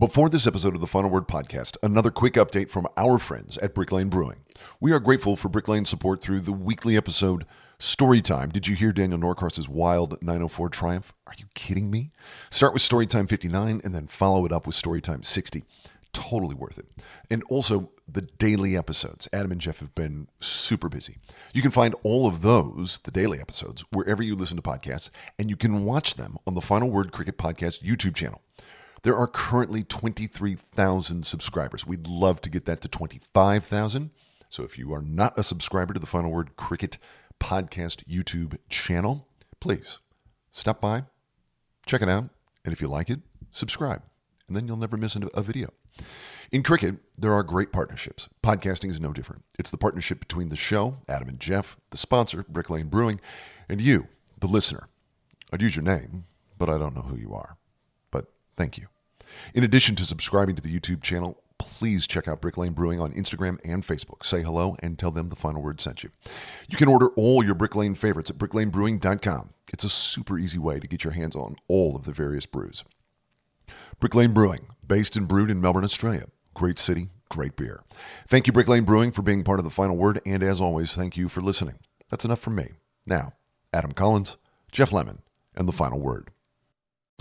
Before this episode of the Final Word podcast, another quick update from our friends at Brick Lane Brewing. We are grateful for Brick Lane support through the weekly episode Storytime. Did you hear Daniel Norcross's wild 904 triumph? Are you kidding me? Start with Storytime 59 and then follow it up with Storytime 60. Totally worth it. And also the daily episodes. Adam and Jeff have been super busy. You can find all of those, the daily episodes, wherever you listen to podcasts, and you can watch them on the Final Word Cricket Podcast YouTube channel. There are currently 23,000 subscribers. We'd love to get that to 25,000. So if you are not a subscriber to the Final Word Cricket Podcast YouTube channel, please stop by, check it out, and if you like it, subscribe. And then you'll never miss a video. In cricket, there are great partnerships. Podcasting is no different. It's the partnership between the show, Adam and Jeff, the sponsor, Brick Lane Brewing, and you, the listener. I'd use your name, but I don't know who you are. Thank you. In addition to subscribing to the YouTube channel, please check out Brick Lane Brewing on Instagram and Facebook. Say hello and tell them the final word sent you. You can order all your Brick Lane favorites at bricklanebrewing.com. It's a super easy way to get your hands on all of the various brews. Brick Lane Brewing, based and brewed in Melbourne, Australia. Great city, great beer. Thank you, Brick Lane Brewing, for being part of the final word, and as always, thank you for listening. That's enough from me. Now, Adam Collins, Jeff Lemon, and the final word.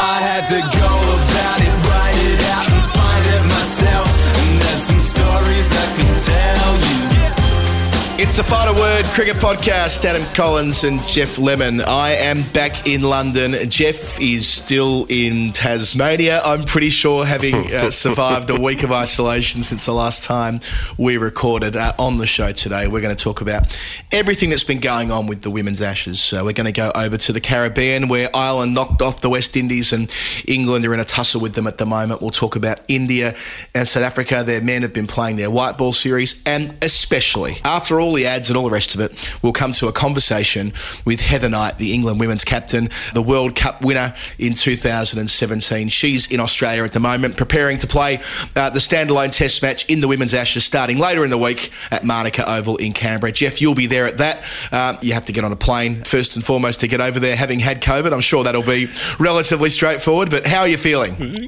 I had to go about it, write it out and find it myself. And there's some stories I can tell you. It's the Final Word Cricket Podcast. Adam Collins and Jeff Lemon. I am back in London. Jeff is still in Tasmania. I'm pretty sure, having uh, survived a week of isolation since the last time we recorded uh, on the show today. We're going to talk about everything that's been going on with the Women's Ashes. So we're going to go over to the Caribbean, where Ireland knocked off the West Indies, and England are in a tussle with them at the moment. We'll talk about India and South Africa. Their men have been playing their white ball series, and especially after all all the ads and all the rest of it, we'll come to a conversation with Heather Knight, the England women's captain, the World Cup winner in 2017. She's in Australia at the moment, preparing to play uh, the standalone test match in the Women's Ashes starting later in the week at Manuka Oval in Canberra. Jeff, you'll be there at that. Uh, you have to get on a plane first and foremost to get over there, having had COVID. I'm sure that'll be relatively straightforward, but how are you feeling?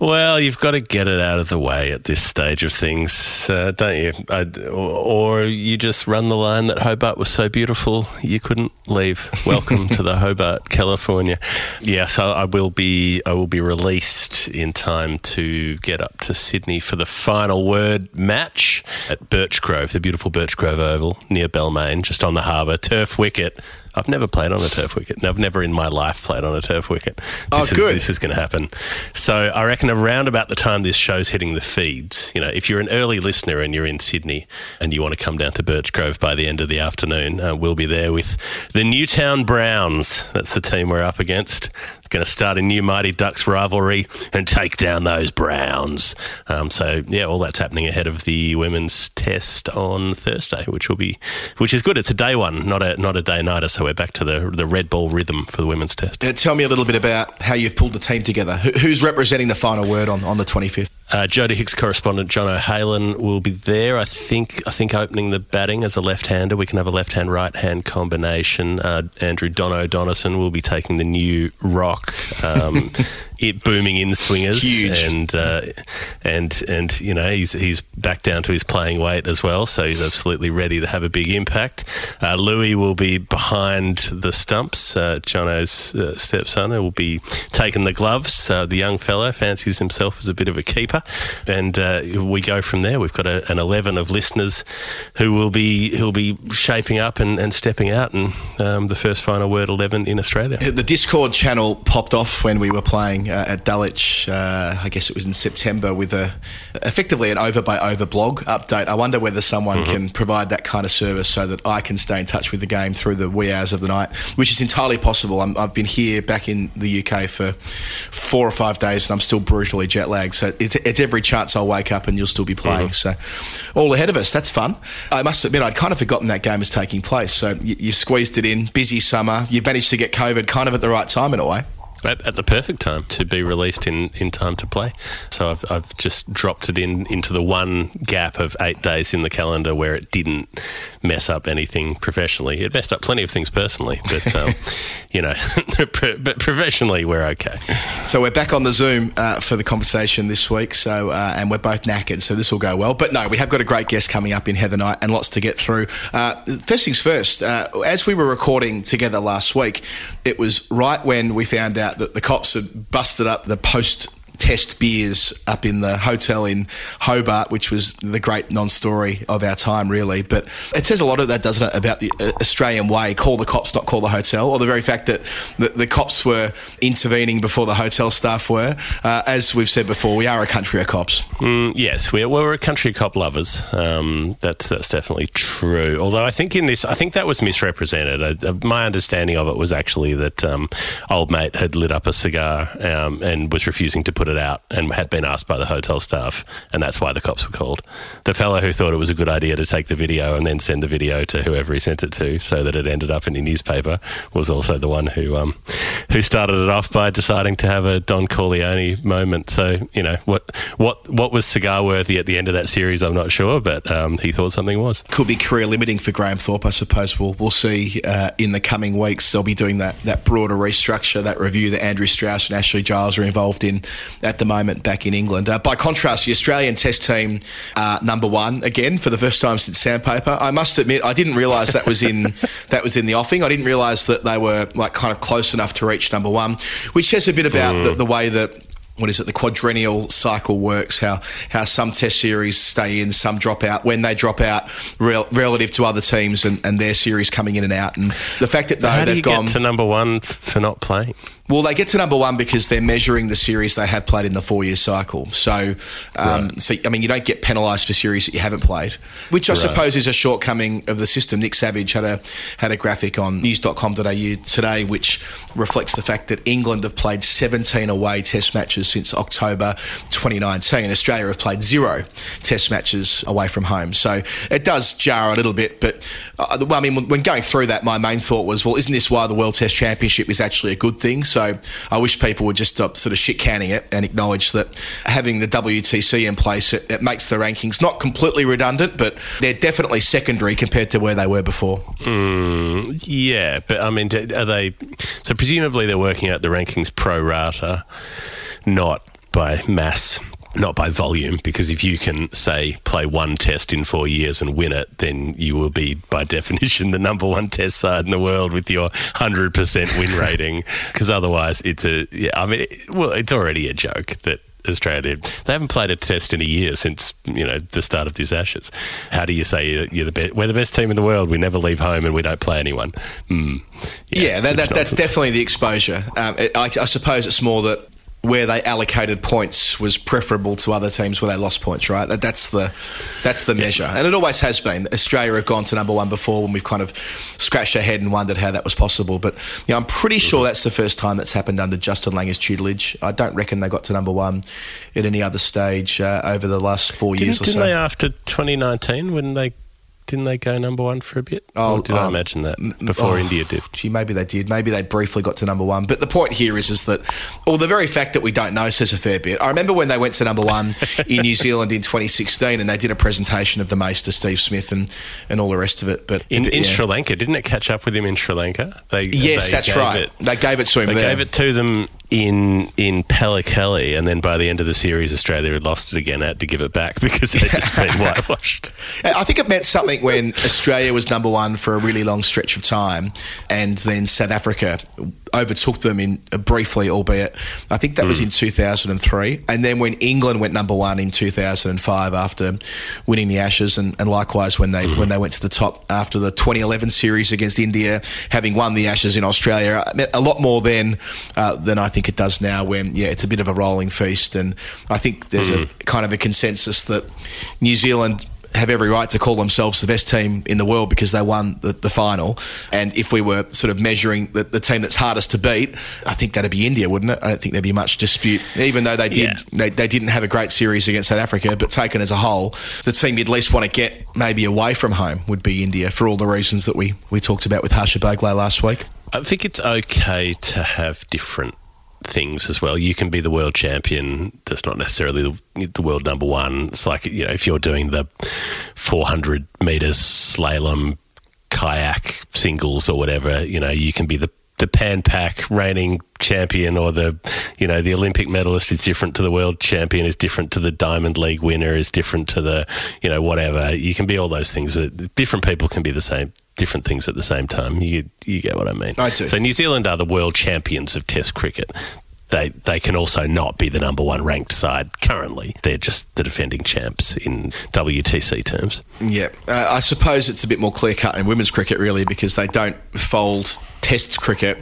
Well, you've got to get it out of the way at this stage of things, uh, don't you? I, or, you just run the line that Hobart was so beautiful you couldn't leave. Welcome to the Hobart, California. Yes, I, I, will be. I will be released in time to get up to Sydney for the final word match at Birchgrove, the beautiful Birchgrove Oval near Balmain, just on the harbour, turf wicket. I've never played on a turf wicket. I've never in my life played on a turf wicket. This oh, is, good. This is going to happen. So I reckon around about the time this show's hitting the feeds, you know, if you're an early listener and you're in Sydney and you want to come down to Birchgrove by the end of the afternoon, uh, we'll be there with the Newtown Browns. That's the team we're up against going to start a new Mighty Ducks rivalry and take down those Browns. Um, so yeah, all that's happening ahead of the women's test on Thursday, which will be which is good. It's a day one, not a not a day nighter. So we're back to the the red ball rhythm for the women's test. Uh, tell me a little bit about how you've pulled the team together. Who's representing the final word on on the twenty fifth? Uh, Jodie Hicks correspondent John O'Halen will be there. I think I think opening the batting as a left-hander. We can have a left-hand right-hand combination. Uh, Andrew Don O'Donoghue will be taking the new rock. Um, it booming in swingers, Huge. and uh, and and you know he's he's back down to his playing weight as well, so he's absolutely ready to have a big impact. Uh, Louis will be behind the stumps. Uh, Jono's uh, stepson will be taking the gloves. Uh, the young fellow fancies himself as a bit of a keeper, and uh, we go from there. We've got a, an eleven of listeners who will be who will be shaping up and, and stepping out, and um, the first final word eleven in Australia. The Discord channel popped off when we were playing uh, at Dulwich. Uh, I guess it was in September with a effectively an over by over blog update. I wonder whether someone can provide that kind of service so that I can stay in touch with the game through the wee hours of the night, which is entirely possible. I'm, I've been here back in the UK for four or five days and I'm still brutally jet lagged. So it's, it's every chance I'll wake up and you'll still be playing. So all ahead of us. That's fun. I must admit, I'd kind of forgotten that game was taking place. So you, you squeezed it in. Busy summer. You've managed to get COVID kind of at the right time in a way. At, at the perfect time to be released in, in time to play. So I've, I've just dropped it in into the one gap of eight days in the calendar where it didn't mess up anything professionally. It messed up plenty of things personally, but um, you know, but professionally we're okay. So we're back on the Zoom uh, for the conversation this week. So uh, and we're both knackered, so this will go well. But no, we have got a great guest coming up in Heather Knight and lots to get through. Uh, first things first. Uh, as we were recording together last week, it was right when we found out that the cops had busted up the post. Test beers up in the hotel in Hobart, which was the great non-story of our time, really. But it says a lot of that, doesn't it, about the uh, Australian way: call the cops, not call the hotel, or the very fact that the, the cops were intervening before the hotel staff were. Uh, as we've said before, we are a country of cops. Mm, yes, we're, we're a country of cop lovers. Um, that's that's definitely true. Although I think in this, I think that was misrepresented. Uh, my understanding of it was actually that um, old mate had lit up a cigar um, and was refusing to put it out, and had been asked by the hotel staff, and that's why the cops were called. The fellow who thought it was a good idea to take the video and then send the video to whoever he sent it to, so that it ended up in a newspaper, was also the one who um, who started it off by deciding to have a Don Corleone moment. So you know what what what was cigar worthy at the end of that series? I'm not sure, but um, he thought something was. Could be career limiting for Graham Thorpe, I suppose. We'll we'll see uh, in the coming weeks. They'll be doing that that broader restructure, that review that Andrew Strauss and Ashley Giles are involved in at the moment back in England. Uh, by contrast, the Australian Test team uh, number one again for the first time since Sandpaper. I must admit, I didn't realise that was in that was in the offing. I didn't realise that they were like kind of close enough to reach number one, which says a bit about the, the way that what is it, the quadrennial cycle works, how how some test series stay in, some drop out. When they drop out rel- relative to other teams and, and their series coming in and out. And the fact that though How do they've you gone get to number one for not playing? Well, they get to number one because they're measuring the series they have played in the four year cycle. So, um, so I mean, you don't get penalised for series that you haven't played, which I suppose is a shortcoming of the system. Nick Savage had a had a graphic on news.com.au today which reflects the fact that England have played 17 away test matches since October 2019. Australia have played zero test matches away from home. So it does jar a little bit. But uh, well, I mean, when going through that, my main thought was, well, isn't this why the World Test Championship is actually a good thing? So I wish people would just stop sort of shit canning it and acknowledge that having the WTC in place, it, it makes the rankings not completely redundant, but they're definitely secondary compared to where they were before. Mm, yeah, but I mean, are they? So presumably they're working out the rankings pro rata, not by mass. Not by volume, because if you can say play one test in four years and win it, then you will be by definition the number one test side in the world with your hundred percent win rating. Because otherwise, it's a yeah. I mean, it- well, it's already a joke that Australia they haven't played a test in a year since you know the start of these Ashes. How do you say you're- the best? We're the best team in the world. We never leave home and we don't play anyone. Mm. Yeah, that, that, that's definitely the exposure. Um, it, I, I suppose it's more that where they allocated points was preferable to other teams where they lost points, right? That, that's the that's the measure, and it always has been. Australia have gone to number one before when we've kind of scratched our head and wondered how that was possible. But yeah, I'm pretty sure that's the first time that's happened under Justin Langer's tutelage. I don't reckon they got to number one at any other stage uh, over the last 4 years Didn't, or didn't so. they after 2019 when they didn't they go number one for a bit? Oh, or did I um, imagine that before oh, India did? Gee, maybe they did. Maybe they briefly got to number one. But the point here is, is that, well, the very fact that we don't know says a fair bit. I remember when they went to number one in New Zealand in 2016, and they did a presentation of the mace to Steve Smith and, and all the rest of it. But In, but, in yeah. Sri Lanka, didn't it catch up with him in Sri Lanka? They, yes, they that's gave right. It, they gave it to him they there. gave it to them in in Pellekele, and then by the end of the series, Australia had lost it again. Had to give it back because they'd just been whitewashed. I think it meant something when Australia was number one for a really long stretch of time, and then South Africa overtook them in uh, briefly, albeit I think that was in 2003. And then when England went number one in 2005 after winning the Ashes, and, and likewise when they when they went to the top after the 2011 series against India, having won the Ashes in Australia, it meant a lot more then uh, than I think it does now. When yeah, it's a bit of a rolling feast, and I think there's a kind of a consensus that New Zealand have every right to call themselves the best team in the world because they won the, the final. And if we were sort of measuring the, the team that's hardest to beat, I think that'd be India, wouldn't it? I don't think there'd be much dispute, even though they did Yeah. they, they didn't have a great series against South Africa. But taken as a whole, the team you'd least want to get maybe away from home would be India for all the reasons that we we talked about with Harsha Bhogle last week. I think it's okay to have different things as well. You can be the world champion. That's not necessarily the, the world number one. It's like you know if you're doing the 400 meters slalom, kayak singles or whatever. You know you can be the the Pan reigning champion or the you know the Olympic medalist is different to the world champion is different to the Diamond League winner is different to the you know whatever you can be all those things that different people can be the same different things at the same time. You you get what I mean. I do. so New Zealand are the world champions of Test cricket. They they can also not be the number one ranked side currently. They're just the defending champs in WTC terms. Yeah, uh, I suppose it's a bit more clear cut in women's cricket, really, because they don't fold Test cricket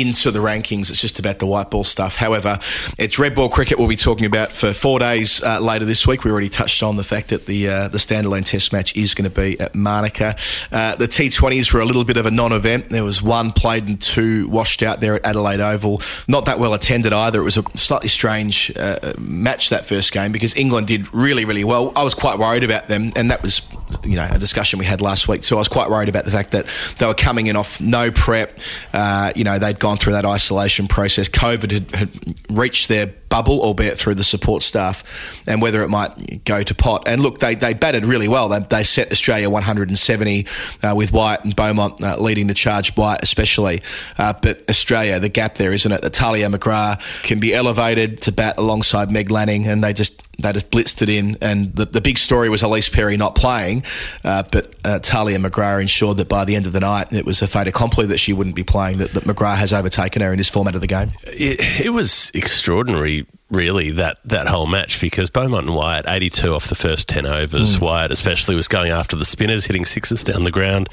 into the rankings. It's just about the white ball stuff. However, it's red ball cricket we'll be talking about for four days uh, later this week. We already touched on the fact that the uh, the standalone Test match is going to be at Manuka. Uh, the T20s were a little bit of a non-event. There was one played and two washed out there at Adelaide Oval. Not that well attended either. It was a slightly strange uh, match that first game because England did really really well. I was quite worried about them, and that was you know a discussion we had last week. So I was quite worried about the fact that they were coming in off no prep. Uh, you know they'd gone through that isolation process. COVID had, had reached their bubble, albeit through the support staff, and whether it might go to pot. And look, they, they batted really well. They, they set Australia 170 uh, with Wyatt and Beaumont uh, leading the charge, Wyatt especially. Uh, but Australia, the gap there, isn't it? That Talia McGrath can be elevated to bat alongside Meg Lanning, and they just they just blitzed it in. And the, the big story was Ellyse Perry not playing, uh, but uh, Talia McGrath ensured that by the end of the night, it was a fait accompli that she wouldn't be playing, that, that McGrath has overtaken her in this format of the game. it, it was extraordinary, really, that, that whole match because Beaumont and Wyatt, 82 off the first 10 overs. Mm. Wyatt, especially, was going after the spinners, hitting sixes down the ground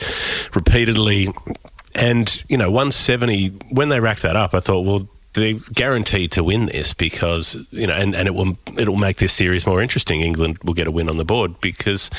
repeatedly. And, you know, 170, when they racked that up, I thought, well, they're guaranteed to win this because you know, and, and it will it'll make this series more interesting. England will get a win on the board because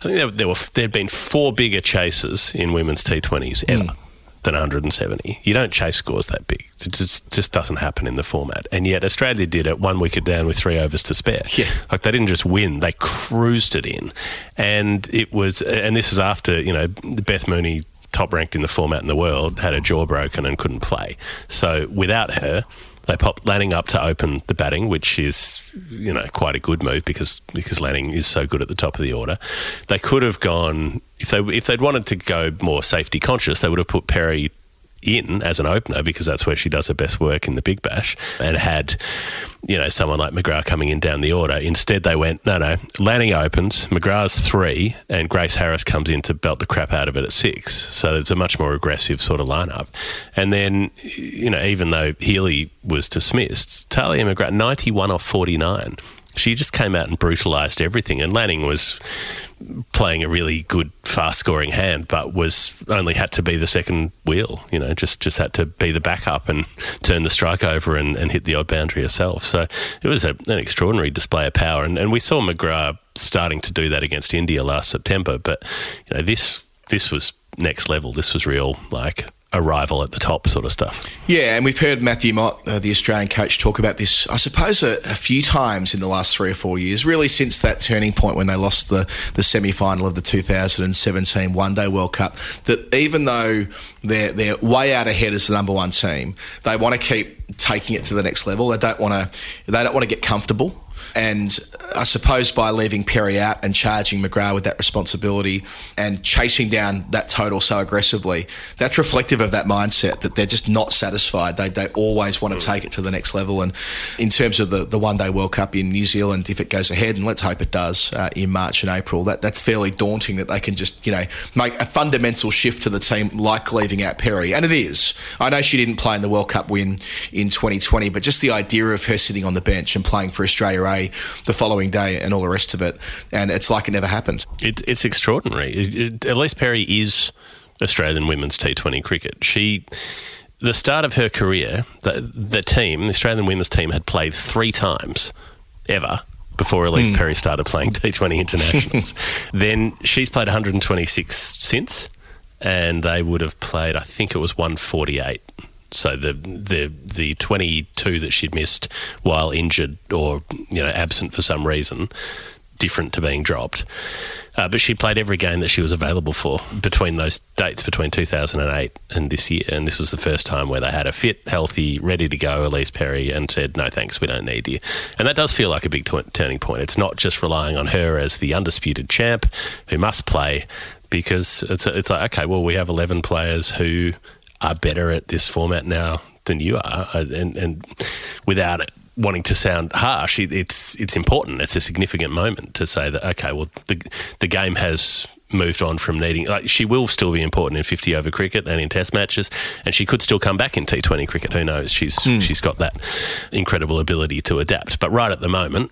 I think there, there were there had been four bigger chases in women's T20s ever mm. Than 170. You don't chase scores that big. It just, just doesn't happen in the format. And yet Australia did it one wicket down with three overs to spare. Yeah. Like they didn't just win, they cruised it in. And it was, and this is after, you know, Beth Mooney, top ranked in the format in the world, had her jaw broken and couldn't play. So without her, they popped Lanning up to open the batting, which is, you know, quite a good move because because Lanning is so good at the top of the order. They could have gone if they if they'd wanted to go more safety conscious, they would have put Perry in as an opener because that's where she does her best work in the Big Bash and had you know someone like McGrath coming in down the order. Instead they went no no Lanning opens McGrath's three and Grace Harris comes in to belt the crap out of it at six. So it's a much more aggressive sort of lineup. And then you know even though Healy was dismissed Talia McGrath 91 off 49 she just came out and brutalised everything. And Lanning was playing a really good, fast scoring hand, but was only had to be the second wheel. You know, just just had to be the backup and turn the strike over and, and hit the odd boundary herself. So it was a, an extraordinary display of power. And, and we saw McGrath starting to do that against India last September. But you know, this this was next level. This was real, like arrival at the top sort of stuff. Yeah, and we've heard Matthew Mott, uh, the Australian coach, talk about this, I suppose, a, a, few times in the last three or four years, really since that turning point when they lost the, the semi final of the 2017 One Day World Cup. That even though they're, they're way out ahead as the number one team, they want to keep taking it to the next level. They don't want to, they don't want to get comfortable. And I suppose by leaving Perry out and charging McGrath with that responsibility and chasing down that total so aggressively, that's reflective of that mindset that they're just not satisfied. They, they always want to take it to the next level. And in terms of the, the one day World Cup in New Zealand, if it goes ahead, and let's hope it does uh, in March and April, that, that's fairly daunting that they can just, you know, make a fundamental shift to the team like leaving out Perry. And it is. I know she didn't play in the World Cup win in 2020, but just the idea of her sitting on the bench and playing for Australia The following day and all the rest of it, and it's like it never happened. It, it's extraordinary. It, it, Ellyse Perry is Australian women's T20 cricket. She. The start of her career, the, the team, the Australian women's team, had played three times ever before Ellyse hmm. Perry started playing T20 internationals. then she's played 126 since, and they would have played, I think it was 148. So the the the 22 that she'd missed while injured or you know absent for some reason, different to being dropped. Uh, but she played every game that she was available for between those dates between 2008 and this year. And this was the first time where they had a fit, healthy, ready to go Ellyse Perry and said, no, thanks, we don't need you. And that does feel like a big t- turning point. It's not just relying on her as the undisputed champ who must play because it's, it's like, okay, well, we have 11 players who are better at this format now than you are. Uh, And, and without it wanting to sound harsh, it- it's it's important. It's a significant moment to say that okay, well the the game has moved on from needing like she will still be important in 50 over cricket and in test matches and she could still come back in T20 cricket who knows she's she's got that incredible ability to adapt but right at the moment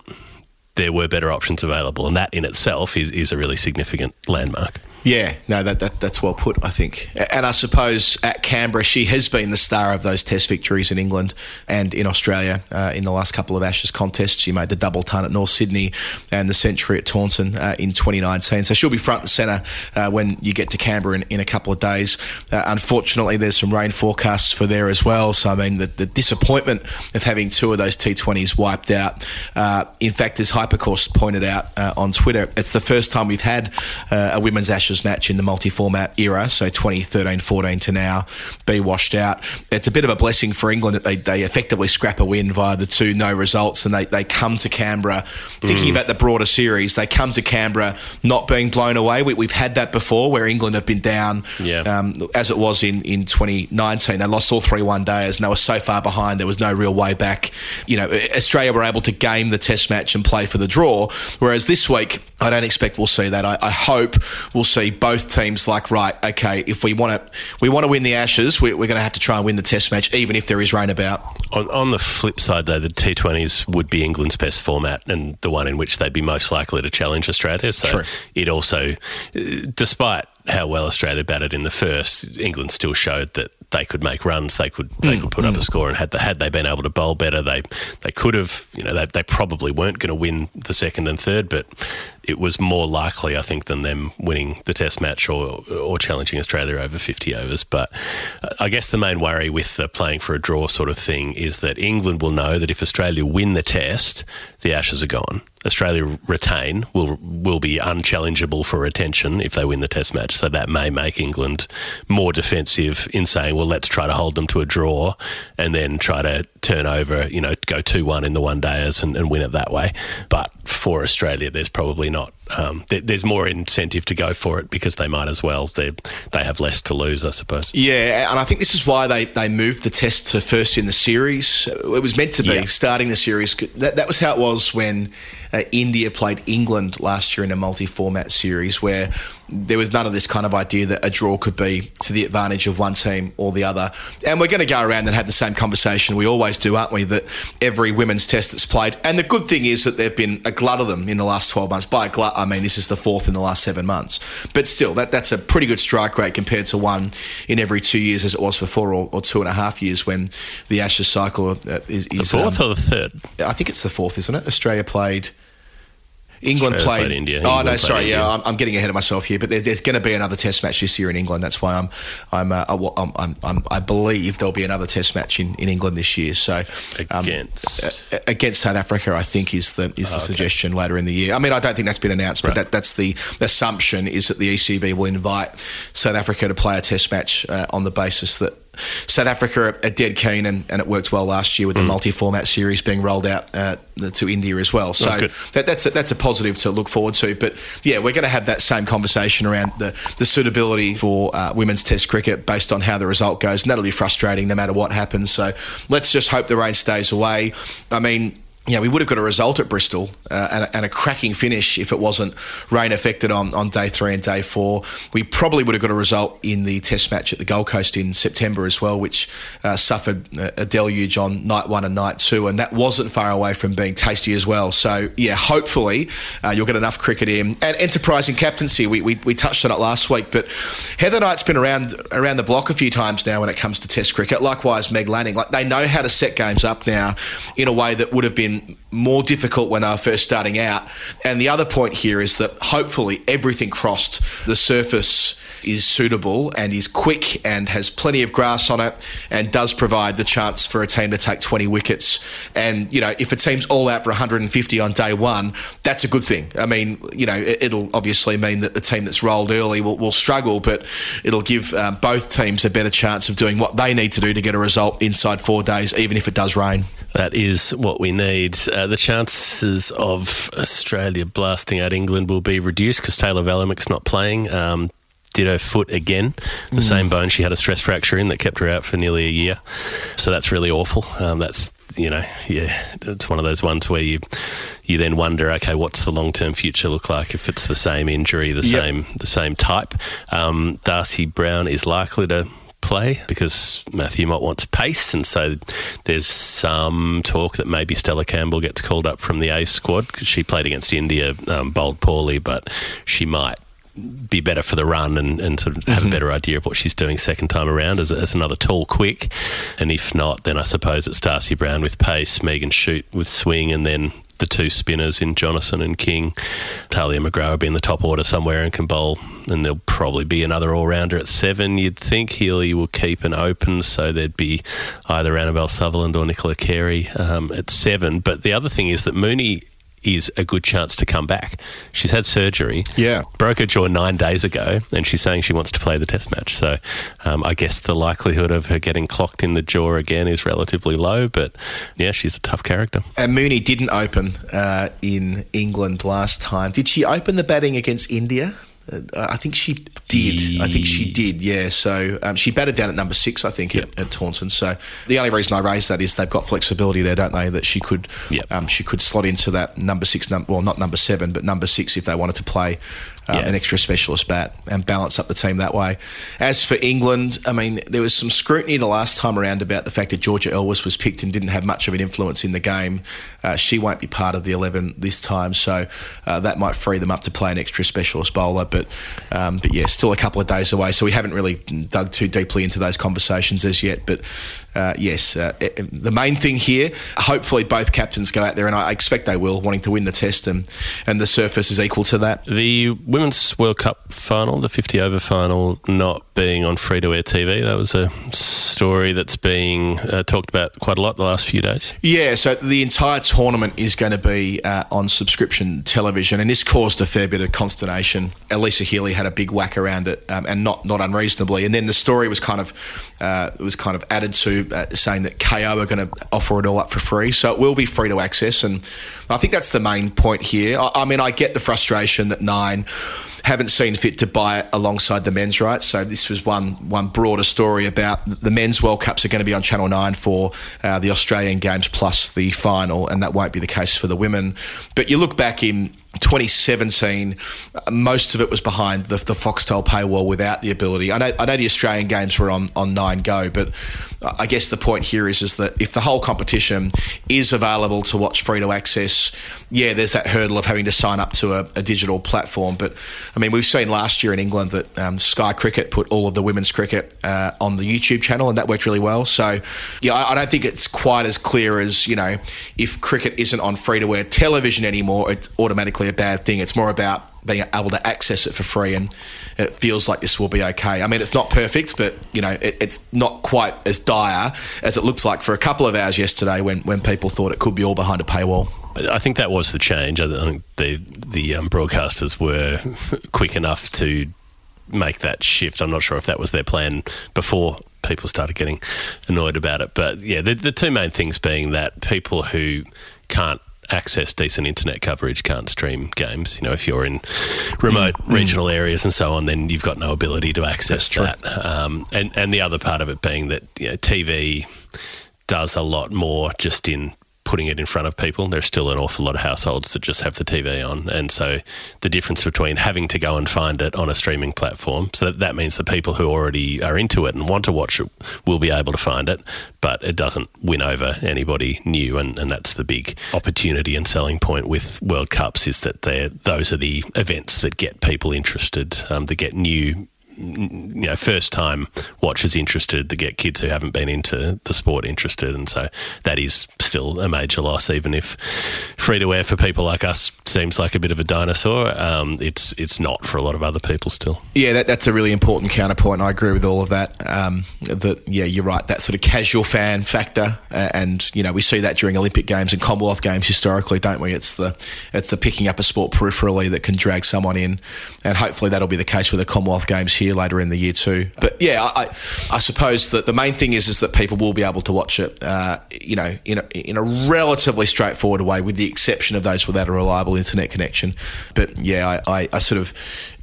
there were better options available and that in itself is, is a really significant landmark Yeah, no, that, that that's well put, I think. And I suppose at Canberra, she has been the star of those Test victories in England and in Australia uh, in the last couple of Ashes contests. She made the double ton at North Sydney and the century at Taunton uh, in 2019. So she'll be front and centre uh, when you get to Canberra in, in a couple of days. Uh, unfortunately, there's some rain forecasts for there as well. So I mean, the, the disappointment of having two of those T20s wiped out. Uh, in fact, as Hypercourse pointed out uh, on Twitter, it's the first time we've had a women's Ashes match in the multi-format era, so 2013-14 to now, be washed out. It's a bit of a blessing for England that they, they effectively scrap a win via the two no results and they, they come to Canberra thinking about the broader series. They come to Canberra not being blown away. We, we've had that before where England have been down Yeah. um, as it was in, in 2019. They lost all three one days and they were so far behind there was no real way back. You know, Australia were able to game the test match and play for the draw, whereas this week I don't expect we'll see that. I, I hope we'll see both teams like right. Okay, if we want to we want to win the Ashes, we, we're going to have to try and win the test match, even if there is rain about. On, on the flip side, though, the T20s would be England's best format and the one in which they'd be most likely to challenge Australia. So True. it also, uh, despite how well Australia batted in the first, England still showed that they could make runs. They could they could put up a score, and had the, had they been able to bowl better, they they could have. You know, they, they probably weren't going to win the second and third, but it was more likely, I think, than them winning the Test match or or challenging Australia over fifty overs. But uh, I guess the main worry with the playing for a draw sort of thing is that England will know that if Australia win the Test, the Ashes are gone. Australia retain will will be unchallengeable for retention if they win the Test match. So that may make England more defensive in saying, well, let's try to hold them to a draw and then try to turn over, you know, go two one in the one days and, and win it that way. But for Australia, there's probably not. Um, there, there's more incentive to go for it because they might as well. They they have less to lose, I suppose. Yeah, and I think this is why they, they moved the test to first in the series. It was meant to be Yeah. starting the series. That, that was how it was when uh, India played England last year in a multi format series, where there was none of this kind of idea that a draw could be to the advantage of one team or the other. And we're going to go around and have the same conversation we always do, aren't we? That every women's test that's played, and the good thing is that there have been a glut of them in the last 12 months. By a glut, I mean this is the fourth in the last seven months. But still, that, that's a pretty good strike rate compared to one in every two years as it was before, or, or two and a half years when the Ashes cycle uh, is. The fourth um, or the third? I think it's the fourth, isn't it? Australia played. England Australia played, played India. Oh no, sorry. India. Yeah, I'm, I'm getting ahead of myself here. But there, there's going to be another Test match this year in England. That's why I'm, I'm, uh, I- I'm, I'm, I'm I believe there'll be another Test match in, in England this year. So um, Against? against South Africa, I think is the is the suggestion later in the year. I mean, I don't think that's been announced, but Right. that, that's the assumption is that the ECB will invite South Africa to play a Test match uh, on the basis that South Africa are, dead keen, and, and it worked well last year with the multi-format series being rolled out uh, to India as well. So Oh, that, that's a, that's a positive to look forward to. But yeah, we're going to have that same conversation around the, the suitability for uh, women's Test cricket based on how the result goes, and that'll be frustrating no matter what happens. So let's just hope the rain stays away. I mean. Yeah, we would have got a result at Bristol uh, and, a, and a cracking finish if it wasn't rain affected on, on day three and day four. We probably would have got a result in the Test match at the Gold Coast in September as well, which uh, suffered a, deluge on night one and night two, and that wasn't far away from being tasty as well. So, yeah, hopefully uh, you'll get enough cricket in. And enterprising captaincy, we, we, we touched on it last week, but Heather Knight's been around around the block a few times now when it comes to Test cricket. Likewise, Meg Lanning. Like they know how to set games up now in a way that would have been more difficult when they were first starting out. And the other point here is that hopefully everything crossed the surface is suitable and is quick and has plenty of grass on it and does provide the chance for a team to take 20 wickets. And, you know, if a team's all out for 150 on day one, that's a good thing. I mean, you know, it, it'll obviously mean that the team that's rolled early will, will struggle, but it'll give um, both teams a better chance of doing what they need to do to get a result inside four days, even if it does rain. That is what we need. Uh, the chances of Australia blasting out England will be reduced because Tayla Vlaeminck's not playing. Um, did her foot again, the same bone she had a stress fracture in that kept her out for nearly a year. So that's really awful. Um, that's you know, yeah, it's one of those ones where you you then wonder, okay, what's the long term future look like if it's the same injury, the Yep. same the same type. Um, Darcy Brown is likely to play because Matthew Mott wants pace, and so there's some talk that maybe Stella Campbell gets called up from the A squad because she played against India, um, bowled poorly, but she might be better for the run and, and sort of have a better idea of what she's doing second time around as, as another tall quick. And if not, then I suppose it's Darcy Brown with pace, Megan Schutt with swing, and then the two spinners in Jonassen and King. Talia McGrath will be in the top order somewhere and can bowl. And there'll probably be another all rounder at seven. You'd think Healy will keep an open, so there'd be either Annabelle Sutherland or Nicola Carey um, at seven. But the other thing is that Mooney is a good chance to come back. She's had surgery. Yeah. Broke her jaw nine days ago, and she's saying she wants to play the test match. So um, I guess the likelihood of her getting clocked in the jaw again is relatively low, but yeah, she's a tough character. And Mooney didn't open uh, in England last time. Did she open the batting against India? Uh, I think she did. I think she did. Yeah. So um, she batted down at number six, I think, at, at Taunton. So the only reason I raise that is they've got flexibility there, don't they? That she could, Yep. um, she could slot into that number six. Num- well, not number seven, but number six if they wanted to play. Uh, Yeah. An extra specialist bat and balance up the team that way. As for England, I mean, there was some scrutiny the last time around about the fact that Georgia Elwiss was picked and didn't have much of an influence in the game. Uh, she won't be part of the 11 this time, so uh, that might free them up to play an extra specialist bowler. But, um, but yeah, still a couple of days away, so we haven't really dug too deeply into those conversations as yet. But uh, yes, uh, the main thing here, hopefully both captains go out there, and I expect they will, wanting to win the test, and, and the surface is equal to that. The Women's World Cup final, the 50 over final, not being on free to air TV, that was a story that's being uh, talked about quite a lot the last few days. Yeah, so the entire tournament is going to be uh, on subscription television, and this caused a fair bit of consternation. Alyssa Healy had a big whack around it, um, and not not unreasonably. And then the story was kind of uh, was kind of added to, uh, saying that Kayo are going to offer it all up for free, so it will be free to access. And I think that's the main point here. I, I mean, I get the frustration that Nine haven't seen fit to buy it alongside the men's rights. So this was one one broader story about the men's World Cups are going to be on Channel Nine for uh, the Australian Games plus the final, and that won't be the case for the women. But you look back in. 2017, uh, most of it was behind the, the Foxtel paywall without the ability. I know, I know the Australian games were on, on Nine Go, but I guess the point here is is that if the whole competition is available to watch free to access, yeah, there's that hurdle of having to sign up to a, a digital platform. But I mean, we've seen last year in England that um, Sky Cricket put all of the women's cricket uh, on the YouTube channel, and that worked really well. So yeah, I, I don't think it's quite as clear as you know, if cricket isn't on free to air television anymore, it's automatically a bad thing. It's more about being able to access it for free, and it feels like this will be okay. I mean, it's not perfect, but you know, it, it's not quite as dire as it looks like for a couple of hours yesterday when when people thought it could be all behind a paywall. I think that was the change. I think the the um, broadcasters were quick enough to make that shift. I'm not sure if that was their plan before people started getting annoyed about it. But yeah, the, the two main things being that people who can't access decent internet coverage can't stream games. You know, if you're in remote Mm. regional areas and so on, then you've got no ability to access that. Um, and and the other part of it being that you know, TV does a lot more just in putting it in front of people. There's still an awful lot of households that just have the TV on, and so the difference between having to go and find it on a streaming platform, so that, that means the people who already are into it and want to watch it will be able to find it, but it doesn't win over anybody new, and, and that's the big opportunity and selling point with World Cups is that those are the events that get people interested, um, that get new you know, first time watchers interested to get kids who haven't been into the sport interested. And so that is still a major loss, even if free to air for people like us seems like a bit of a dinosaur. Um, it's, it's not for a lot of other people still. Yeah, that, that's a really important counterpoint. I agree with all of that. Um, that yeah, you're right. That sort of casual fan factor, uh, and you know we see that during Olympic games and Commonwealth games historically, don't we? It's the it's the picking up a sport peripherally that can drag someone in, and hopefully that'll be the case with the Commonwealth games here later in the year too. But yeah, I, I, I suppose that the main thing is is that people will be able to watch it, uh, you know, in a, in a relatively straightforward way, with the exception of those without a reliable internet connection. But yeah, I, I, I sort of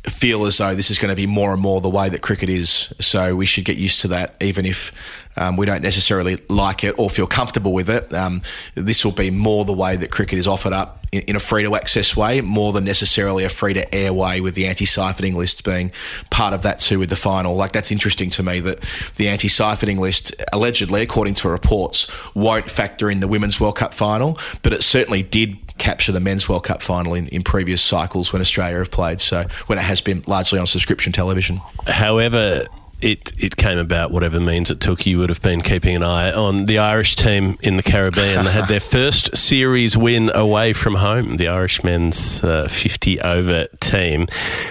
feel as though this is going to be more and more the way that cricket is. So we should get used to that, even if um, we don't necessarily like it or feel comfortable with it. Um, this will be more the way that cricket is offered up in, in a free to access way, more than necessarily a free to air way, with the anti siphoning list being part of that too with the final. Like, that's interesting to me that the anti siphoning list, allegedly, according to reports, won't factor in the Women's World Cup final, but it certainly did capture the men's World Cup final in, in previous cycles when Australia have played. So when it has been largely on subscription television. However, it, it came about, whatever means it took, you would have been keeping an eye on the Irish team in the Caribbean. they had their first series win away from home, the Irish men's uh, 50 over team.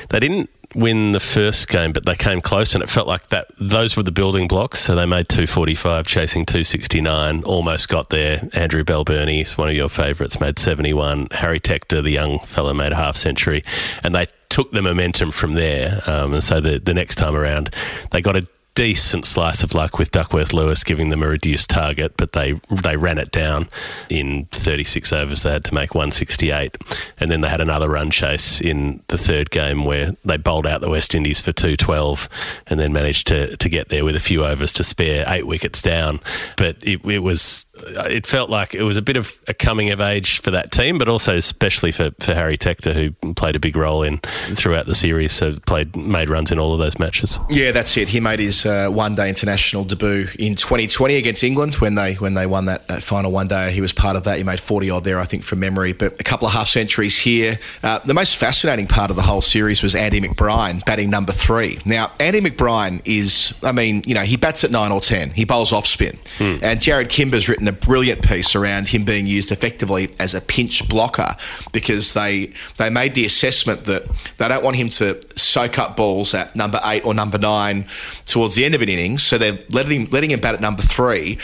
They didn't win the first game, but they came close, and it felt like that. Those were the building blocks. So they made 245, chasing 269, almost got there. Andrew Balbirnie, is one of your favourites, made 71. Harry Tector, the young fellow, made a half century, and they took the momentum from there. Um, and so the the next time around, they got a decent slice of luck with Duckworth Lewis giving them a reduced target, but they they ran it down in 36 overs. They had to make 168, and then they had another run chase in the third game where they bowled out the West Indies for 212, and then managed to to get there with a few overs to spare, eight wickets down. But it, it was it felt like it was a bit of a coming of age for that team, but also especially for, for Harry Tector, who played a big role in throughout the series. So played made runs in all of those matches. Yeah, that's it. He made his uh, one-day international debut in 2020 against England when they when they won that, that final one day. He was part of that. He made 40 odd there, I think, from memory. But a couple of half centuries here. Uh, the most fascinating part of the whole series was Andy McBrine batting number three. Now, Andy McBrine is, I mean, you know, he bats at nine or ten. He bowls off spin, and Jarrod Kimber's written a brilliant piece around him being used effectively as a pinch blocker because they they made the assessment that they don't want him to soak up balls at number eight or number nine towards the end of an innings. So they're letting him, letting him bat at number three,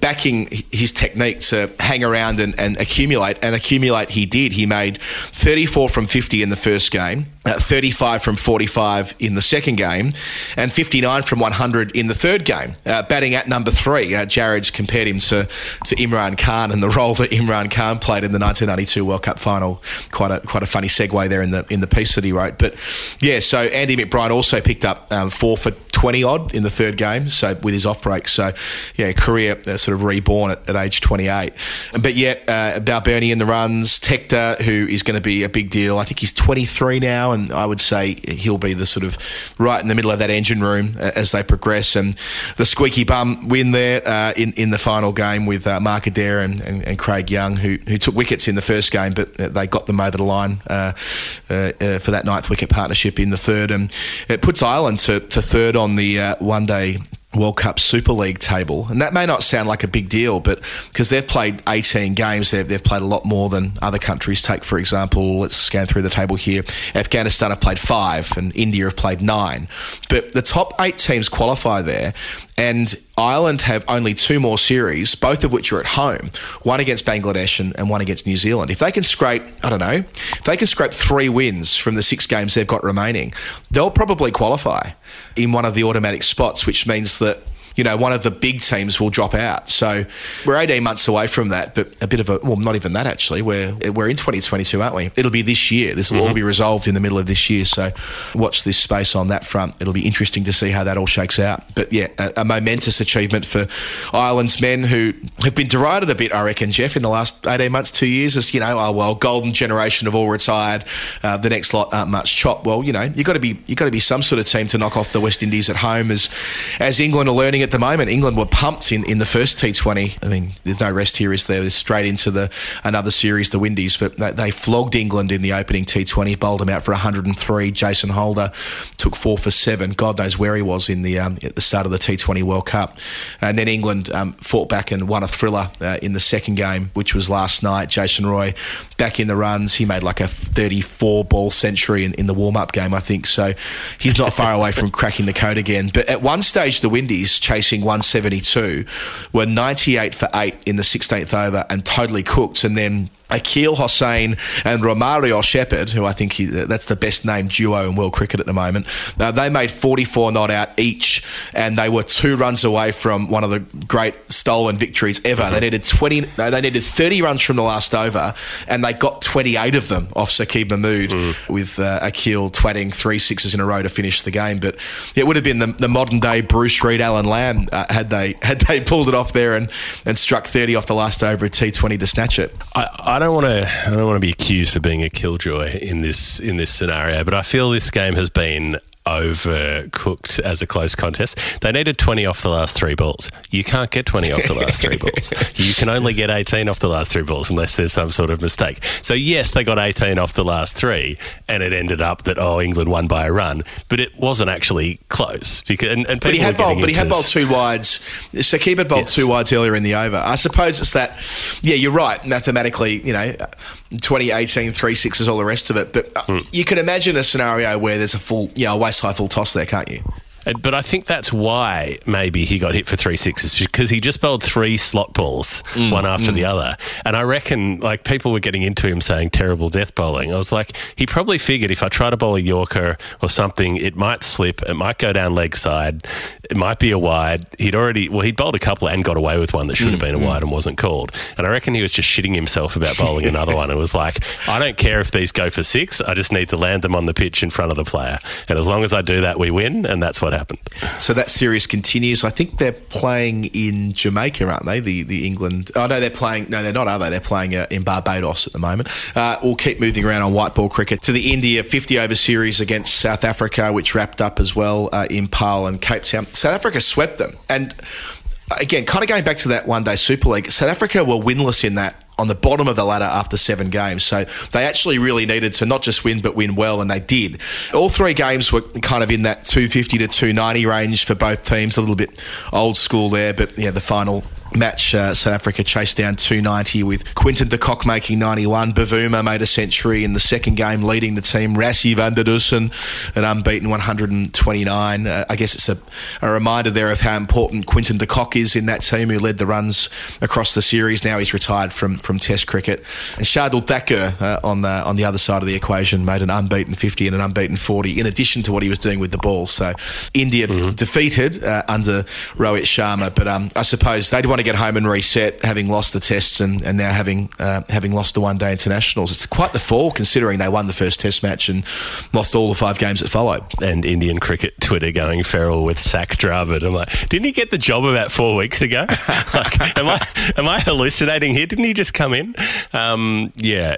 backing his technique to hang around and, and accumulate. And accumulate he did. He made 34 from 50 in the first game. Uh, 35 from 45 in the second game, and 59 from 100 in the third game. Uh, batting at number three, uh, Jarrod's compared him to, to Imran Khan and the role that Imran Khan played in the 1992 World Cup final. Quite a quite a funny segue there in the in the piece that he wrote. But yeah, so Andy McBrine also picked up um, four for 20 odd in the third game, so with his off break. So yeah, career uh, sort of reborn at, at age 28. But yeah, uh, Balbirnie in the runs, Tector, who is going to be a big deal. I think he's 23 now, and I would say he'll be the sort of right in the middle of that engine room uh, as they progress. And the squeaky bum win there uh, in in the final game with uh, Mark Adair and, and, and Craig Young, who who took wickets in the first game, but they got them over the line uh, uh, uh, for that ninth wicket partnership in the third, and it puts Ireland to, to third on the uh, one day. World Cup Super League table. And that may not sound like a big deal, but because they've played 18 games, they've, they've played a lot more than other countries. Take, for example, let's scan through the table here. Afghanistan have played five, and India have played nine. But the top eight teams qualify there, and Ireland have only two more series, both of which are at home, one against Bangladesh and, and one against New Zealand. If they can scrape, I don't know, if they can scrape three wins from the six games they've got remaining, they'll probably qualify in one of the automatic spots, which means that you know, one of the big teams will drop out. So we're 18 months away from that, but a bit of a, well, not even that actually. We're, we're in 2022, aren't we? It'll be this year. This will all be resolved in the middle of this year. So watch this space on that front. It'll be interesting to see how that all shakes out. But yeah, a, a momentous achievement for Ireland's men who have been derided a bit, I reckon, Jeff, in the last 18 months, two years, as, you know, oh, well, golden generation have all retired. Uh, the next lot aren't much chop. Well, you know, you've got to be, you've got to be some sort of team to knock off the West Indies at home as, as England are learning at the moment. England were pumped in, in the first T20. I mean, there's no rest here, is there? They're straight into the another series, the Windies, but they, they flogged England in the opening T20, bowled them out for 103. Jason Holder took four for seven. God knows where he was in the um, at the start of the T20 World Cup. And then England um, fought back and won a thriller uh, in the second game, which was last night. Jason Roy back in the runs. He made like a 34 ball century in, in the warm up game, I think. So he's not far away from cracking the code again. But at one stage, the Windies, chasing 172, were 98 for 8 in the 16th over and totally cooked. And then Akeal Hosein and Romario Shepherd, who I think he, that's the best named duo in world cricket at the moment. Uh, they made 44 not out each, and they were two runs away from one of the great stolen victories ever. Mm-hmm. They needed 20, they needed 30 runs from the last over, and they got 28 of them off Saqib Mahmood mm. with uh, Akil twatting three sixes in a row to finish the game. But it would have been the, the modern day Bruce Reid, Allan Lamb uh, had they had they pulled it off there and, and struck 30 off the last over at T20 to snatch it. I, I don't want to. I don't want to be accused of being a killjoy in this in this scenario, but I feel this game has been overcooked as a close contest. They needed 20 off the last three balls. You can't get 20 off the last three balls. You can only get 18 off the last three balls unless there's some sort of mistake. So, yes, they got 18 off the last three, and it ended up that, oh, England won by a run, but it wasn't actually close. Because, and, and but he had bowled, but he had bowled two wides. Saqib had bowled yes. two wides earlier in the over. I suppose it's that, yeah, you're right. Mathematically, you know, 2018, three sixes, all the rest of it. But mm. you can imagine a scenario where there's a full, you know, a waist high full toss there, can't you? But I think that's why maybe he got hit for three sixes because he just bowled three slot balls, mm, one after mm. the other. And I reckon like people were getting into him saying terrible death bowling. I was like, he probably figured if I try to bowl a Yorker or something, it might slip, it might go down leg side, it might be a wide. He'd already, well, he'd bowled a couple and got away with one that should have been a mm, mm. wide and wasn't called. And I reckon he was just shitting himself about bowling another one. It was like, I don't care if these go for six, I just need to land them on the pitch in front of the player. And as long as I do that, we win. And that's what happened. So that series continues. I think they're playing in Jamaica, aren't they? The the England. Oh no, they're playing. No, they're not, are they? They're playing uh, in Barbados at the moment. Uh, we'll keep moving around on white ball cricket to the India 50 over series against South Africa, which wrapped up as well uh, in Paarl and Cape Town. South Africa swept them, and again, kind of going back to that one day Super League, South Africa were winless in that on the bottom of the ladder after seven games. So they actually really needed to not just win, but win well, and they did. All three games were kind of in that 250 to 290 range for both teams, a little bit old school there, but yeah, the final match, uh, South Africa chased down 290 with Quinton de Kock making 91. Bavuma made a century in the second game, leading the team. Rassie van der Dussen, an unbeaten 129. Uh, I guess it's a, a, reminder there of how important Quinton de Kock is in that team, who led the runs across the series. Now he's retired from, from Test cricket. And Shardul Thakur uh, on the on the other side of the equation made an unbeaten 50 and an unbeaten 40, in addition to what he was doing with the ball. So India mm-hmm. defeated uh, under Rohit Sharma, but um, I suppose they'd want to get home and reset, having lost the tests and, and now having uh, having lost the one day internationals. It's quite the fall considering they won the first test match and lost all the five games that followed. And Indian cricket Twitter going feral with Sack Dravid. I'm like, didn't he get the job about four weeks ago? like, am I am I hallucinating here? Didn't he just come in? Um, yeah,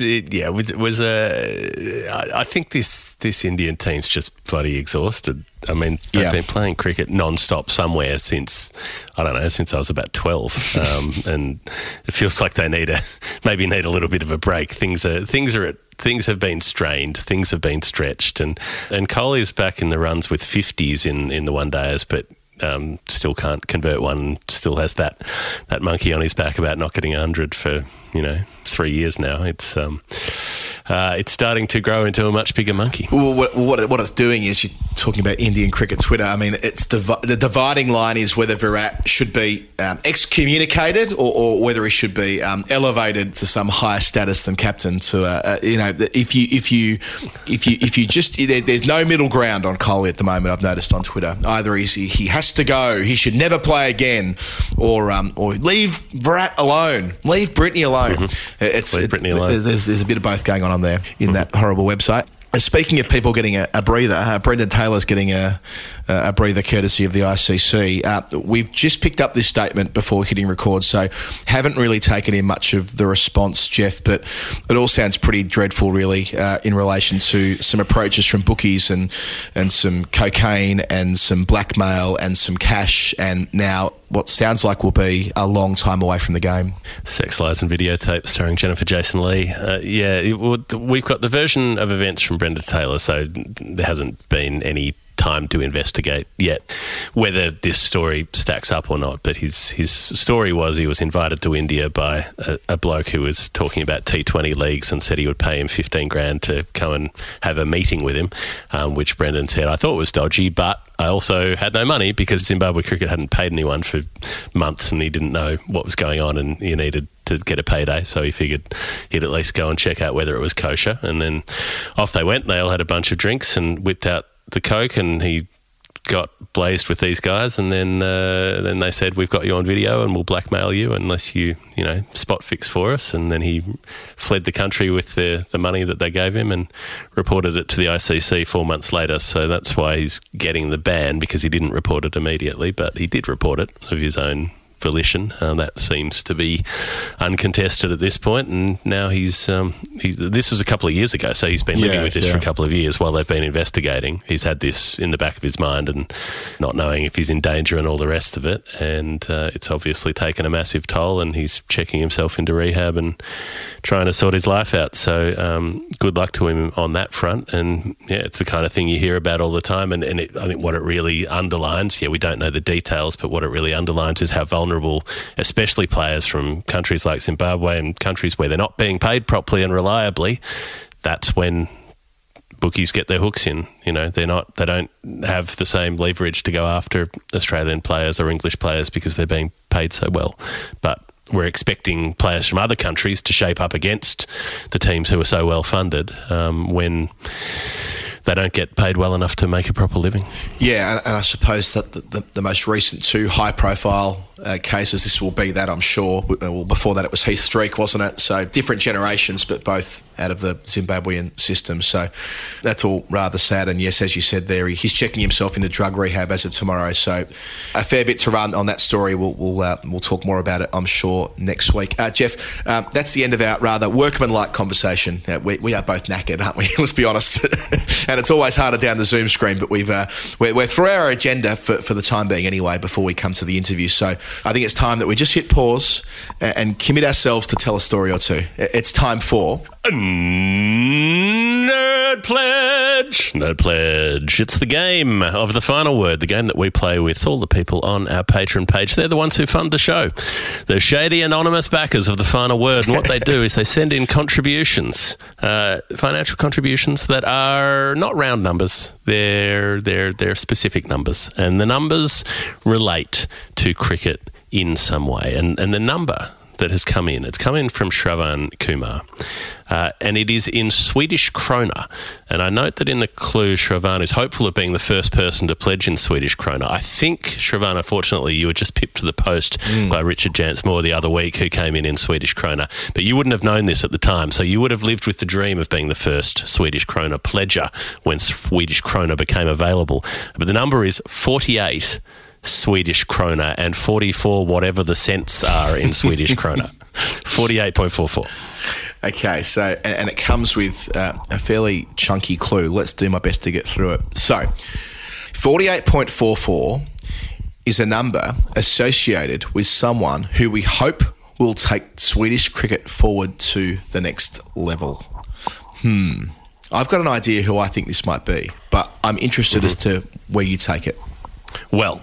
yeah. It was, was a. I think this this Indian team's just bloody exhausted. I mean, yeah. been playing cricket non-stop somewhere since I don't know since I was about twelve, um, and it feels like they need a maybe need a little bit of a break. Things are things are at things have been strained, things have been stretched, and and Kohli's back in the runs with fifties in in the one days, but um, still can't convert one. Still has that that monkey on his back about not getting hundred for you know three years now. It's um, uh, it's starting to grow into a much bigger monkey. Well, what, what, what it's doing is you're talking about Indian cricket Twitter. I mean, it's divi- the dividing line is whether Virat should be um, excommunicated or, or whether he should be um, elevated to some higher status than captain. To uh, uh, you know, if you if you if you if you just there, there's no middle ground on Kohli at the moment. I've noticed on Twitter. Either he's, he has to go, he should never play again, or um, or leave Virat alone, leave Britney alone. Mm-hmm. It's alone. There's, there's a bit of both going on on there in that horrible website. Speaking of people getting a, a breather, uh, Brendan Taylor's getting a, a breather courtesy of the ICC. Uh, we've just picked up this statement before hitting record, so haven't really taken in much of the response, Geoff. But it all sounds pretty dreadful, really, uh, in relation to some approaches from bookies and and some cocaine and some blackmail and some cash, and now what sounds like will be a long time away from the game. Sex Lies and Videotape starring Jennifer Jason Leigh. Uh, yeah, it, we've got the version of events from Brendan Taylor, so there hasn't been any time to investigate yet whether this story stacks up or not. But his his story was he was invited to India by a, a bloke who was talking about T20 leagues and said he would pay him 15 grand to come and have a meeting with him, um, which Brendan said I thought was dodgy, but I also had no money because Zimbabwe cricket hadn't paid anyone for months and he didn't know what was going on and he needed to get a payday. So he figured he'd at least go and check out whether it was kosher. And then off they went. They all had a bunch of drinks and whipped out the Coke and he got blazed with these guys, and then uh, then they said we've got you on video and we'll blackmail you unless you you know spot fix for us. And then he fled the country with the the money that they gave him and reported it to the ICC four months later. So that's why he's getting the ban because he didn't report it immediately, but he did report it of his own volition. Uh, that seems to be uncontested at this point. and now he's, um, he's this was a couple of years ago, so he's been living Yeah, with this for a couple of years while they've been investigating. He's had this in the back of his mind and not knowing if he's in danger and all the rest of it, and uh, it's obviously taken a massive toll. And he's checking himself into rehab and trying to sort his life out. So um, good luck to him on that front. And yeah, it's the kind of thing you hear about all the time. And, and it, I think what it really underlines, yeah, we don't know the details, but what it really underlines is how vulnerable, especially players from countries like Zimbabwe and countries where they're not being paid properly and reliably. That's when bookies get their hooks in. You know, they're not, they don't have the same leverage to go after Australian players or English players because they're being paid so well. But we're expecting players from other countries to shape up against the teams who are so well funded um, when they don't get paid well enough to make a proper living. Yeah, and, and I suppose that the, the, the most recent two high profile uh, cases, this will be that, I'm sure. Well, before that, it was Heath Streak, wasn't it? So different generations, but both out of the Zimbabwean system. So that's all rather sad. And yes, as you said there, he's checking himself into drug rehab as of tomorrow. So a fair bit to run on that story. We'll, we'll, uh, we'll talk more about it, I'm sure, next week. Uh, Geoff, um, that's the end of our rather workmanlike conversation. Uh, we, we are both knackered, aren't we? Let's be honest. and it's always harder down the Zoom screen, but we've uh, we're, we're through our agenda for, for the time being anyway. Before we come to the interview, so I think it's time that we just hit pause and, commit ourselves to tell a story or two. It's time for Nerd Pledge. Nerd Pledge. It's the game of the final word, the game that we play with all the people on our Patreon page. They're the ones who fund the show. The shady anonymous backers of the final word. And what they do is they send in contributions, uh, financial contributions that are not round numbers. They're, they're, they're specific numbers. And the numbers relate to cricket in some way. And, and the number that has come in. It's come in from Shravan Kumar, uh, and it is in Swedish krona. And I note that in the clue, Shravan is hopeful of being the first person to pledge in Swedish krona. I think, Shravan, unfortunately, you were just pipped to the post by Richard Jansmore the other week, who came in in Swedish krona. But you wouldn't have known this at the time, so you would have lived with the dream of being the first Swedish krona pledger when Swedish krona became available. But the number is 48. Swedish krona and 44 whatever the cents are in Swedish krona. 48.44. Okay, so and, and it comes with uh, a fairly chunky clue. Let's do my best to get through it. So, forty-eight point four four is a number associated with someone who we hope will take Swedish cricket forward to the next level. Hmm. I've got an idea who I think this might be, but I'm interested as to where you take it. Well,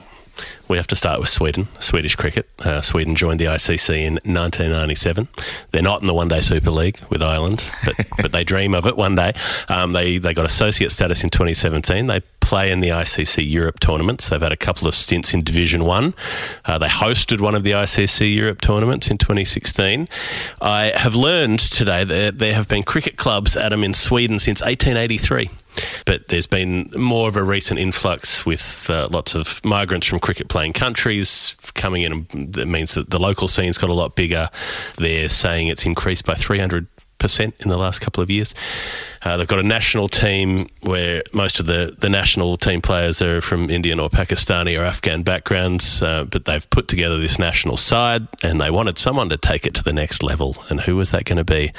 We have to start with Sweden, Swedish cricket. Uh, Sweden joined the ICC in 1997. They're not in the One Day Super League with Ireland, but, but they dream of it one day. Um, they they got associate status in 2017. They play in the ICC Europe tournaments. They've had a couple of stints in Division One. Uh, they hosted one of the ICC Europe tournaments in 2016. I have learned today that there have been cricket clubs, Adam, in Sweden since 1883. But there's been more of a recent influx with uh, lots of migrants from cricket playing countries coming in. That means that the local scene's got a lot bigger. They're saying it's increased by 300 percent in the last couple of years. Uh, they've got a national team where most of the, the national team players are from Indian or Pakistani or Afghan backgrounds, uh, but they've put together this national side and they wanted someone to take it to the next level. And who was that going to be?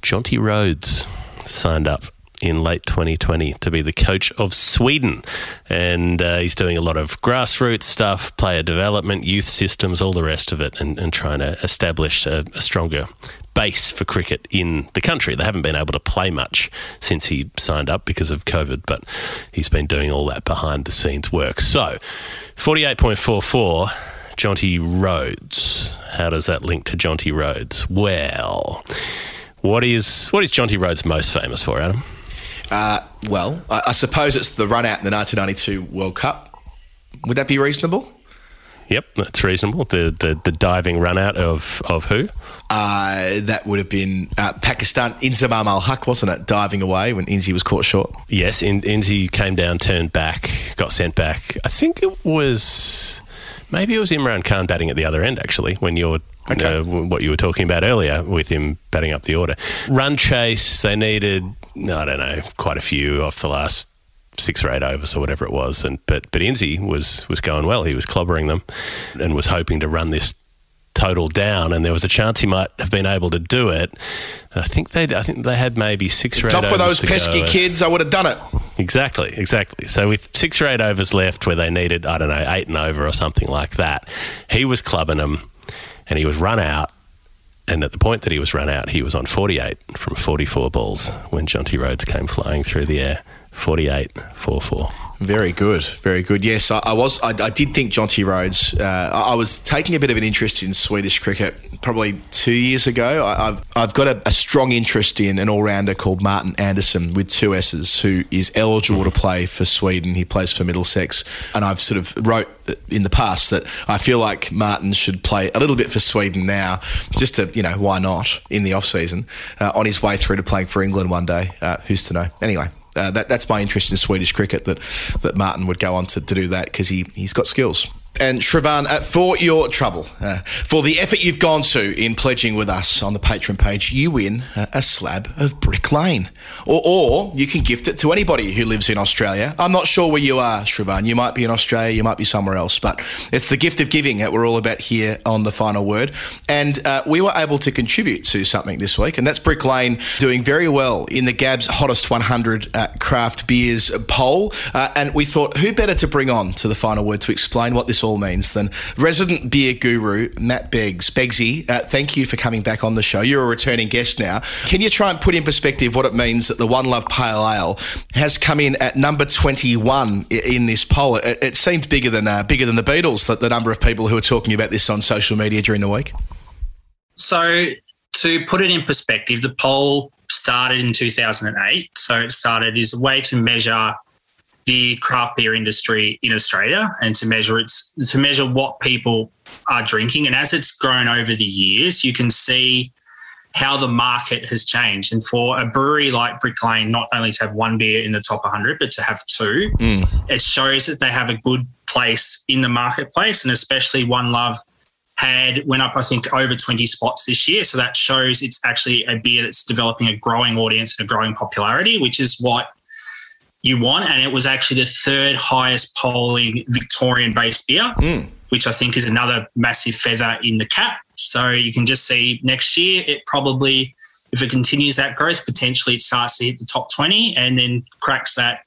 Jonty Rhodes signed up in late 2020 to be the coach of Sweden. And uh, he's doing a lot of grassroots stuff, player development, youth systems, all the rest of it, and, and trying to establish a, a stronger base for cricket in the country. They haven't been able to play much since he signed up because of COVID, but he's been doing all that behind the scenes work. So, 48.44. Jonty Rhodes. How does that link to Jonty Rhodes? Well, what is what is Jonty Rhodes most famous for, Adam? Uh, well, I, I suppose it's the run out in the 1992 World Cup. Would that be reasonable? Yep, that's reasonable. The the, the diving run out of, of who? Uh, that would have been uh, Pakistan, Inzamam ul Haq, wasn't it? Diving away when Inzi was caught short. Yes, In, Inzi came down, turned back, got sent back. I think it was maybe it was Imran Khan batting at the other end actually when you're Okay. uh, what you were talking about earlier with him batting up the order. Run chase, they needed I don't know quite a few off the last six or eight overs or whatever it was, and but but Inzi was was going well. He was clobbering them and was hoping to run this total down, and there was a chance he might have been able to do it. I think they I think they had maybe six or eight. Not for those pesky kids, I would have done it. Exactly, exactly. So with six or eight overs left, where they needed, I don't know, eight and over or something like that, he was clubbing them, and he was run out. And at the point that he was run out, he was on 48 from 44 balls when Jonty Rhodes came flying through the air. 48, 4 4. Very good, very good. Yes, I, I was. I, I did think Jonty Rhodes. Uh, I, I was taking a bit of an interest in Swedish cricket probably two years ago. I, I've I've got a, a strong interest in an all rounder called Martin Andersson with two S's, who is eligible to play for Sweden. He plays for Middlesex, and I've sort of wrote in the past that I feel like Martin should play a little bit for Sweden now, just to you know why not in the off season uh, on his way through to playing for England one day. Uh, who's to know? Anyway. Uh, that, that's my interest in Swedish cricket. That that Martin would go on to, to do that because he he's got skills. And Shravan, uh, for your trouble, uh, for the effort you've gone to in pledging with us on the Patreon page, you win uh, a slab of Brick Lane. Or, or you can gift it to anybody who lives in Australia. I'm not sure where you are, Shravan. You might be in Australia, you might be somewhere else, but it's the gift of giving that we're all about here on The Final Word. And uh, we were able to contribute to something this week, and that's Brick Lane doing very well in the Gab's Hottest 100 uh, Craft Beers poll. Uh, and we thought, who better to bring on to The Final Word to explain what this all means then. resident beer guru Matt Beggs. Beggsy, uh, thank you for coming back on the show. You're a returning guest now. Can you try and put in perspective what it means that the One Love Pale Ale has come in at number 21 in this poll? It, it seemed bigger than uh, bigger than the Beatles. That the number of people who are talking about this on social media during the week. So, to put it in perspective, the poll started in 2008. So, it started as a way to measure the craft beer industry in Australia and to measure its to measure what people are drinking. And as it's grown over the years, you can see how the market has changed. And for a brewery like Brick Lane, not only to have one beer in the top 100, but to have two, mm. it shows that they have a good place in the marketplace. And especially One Love had went up, I think, over 20 spots this year. So that shows it's actually a beer that's developing a growing audience and a growing popularity, which is what you want. And it was actually the third highest polling Victorian based beer, hmm. which I think is another massive feather in the cap. So you can just see next year, it probably, if it continues that growth, potentially it starts to hit the top 20 and then cracks that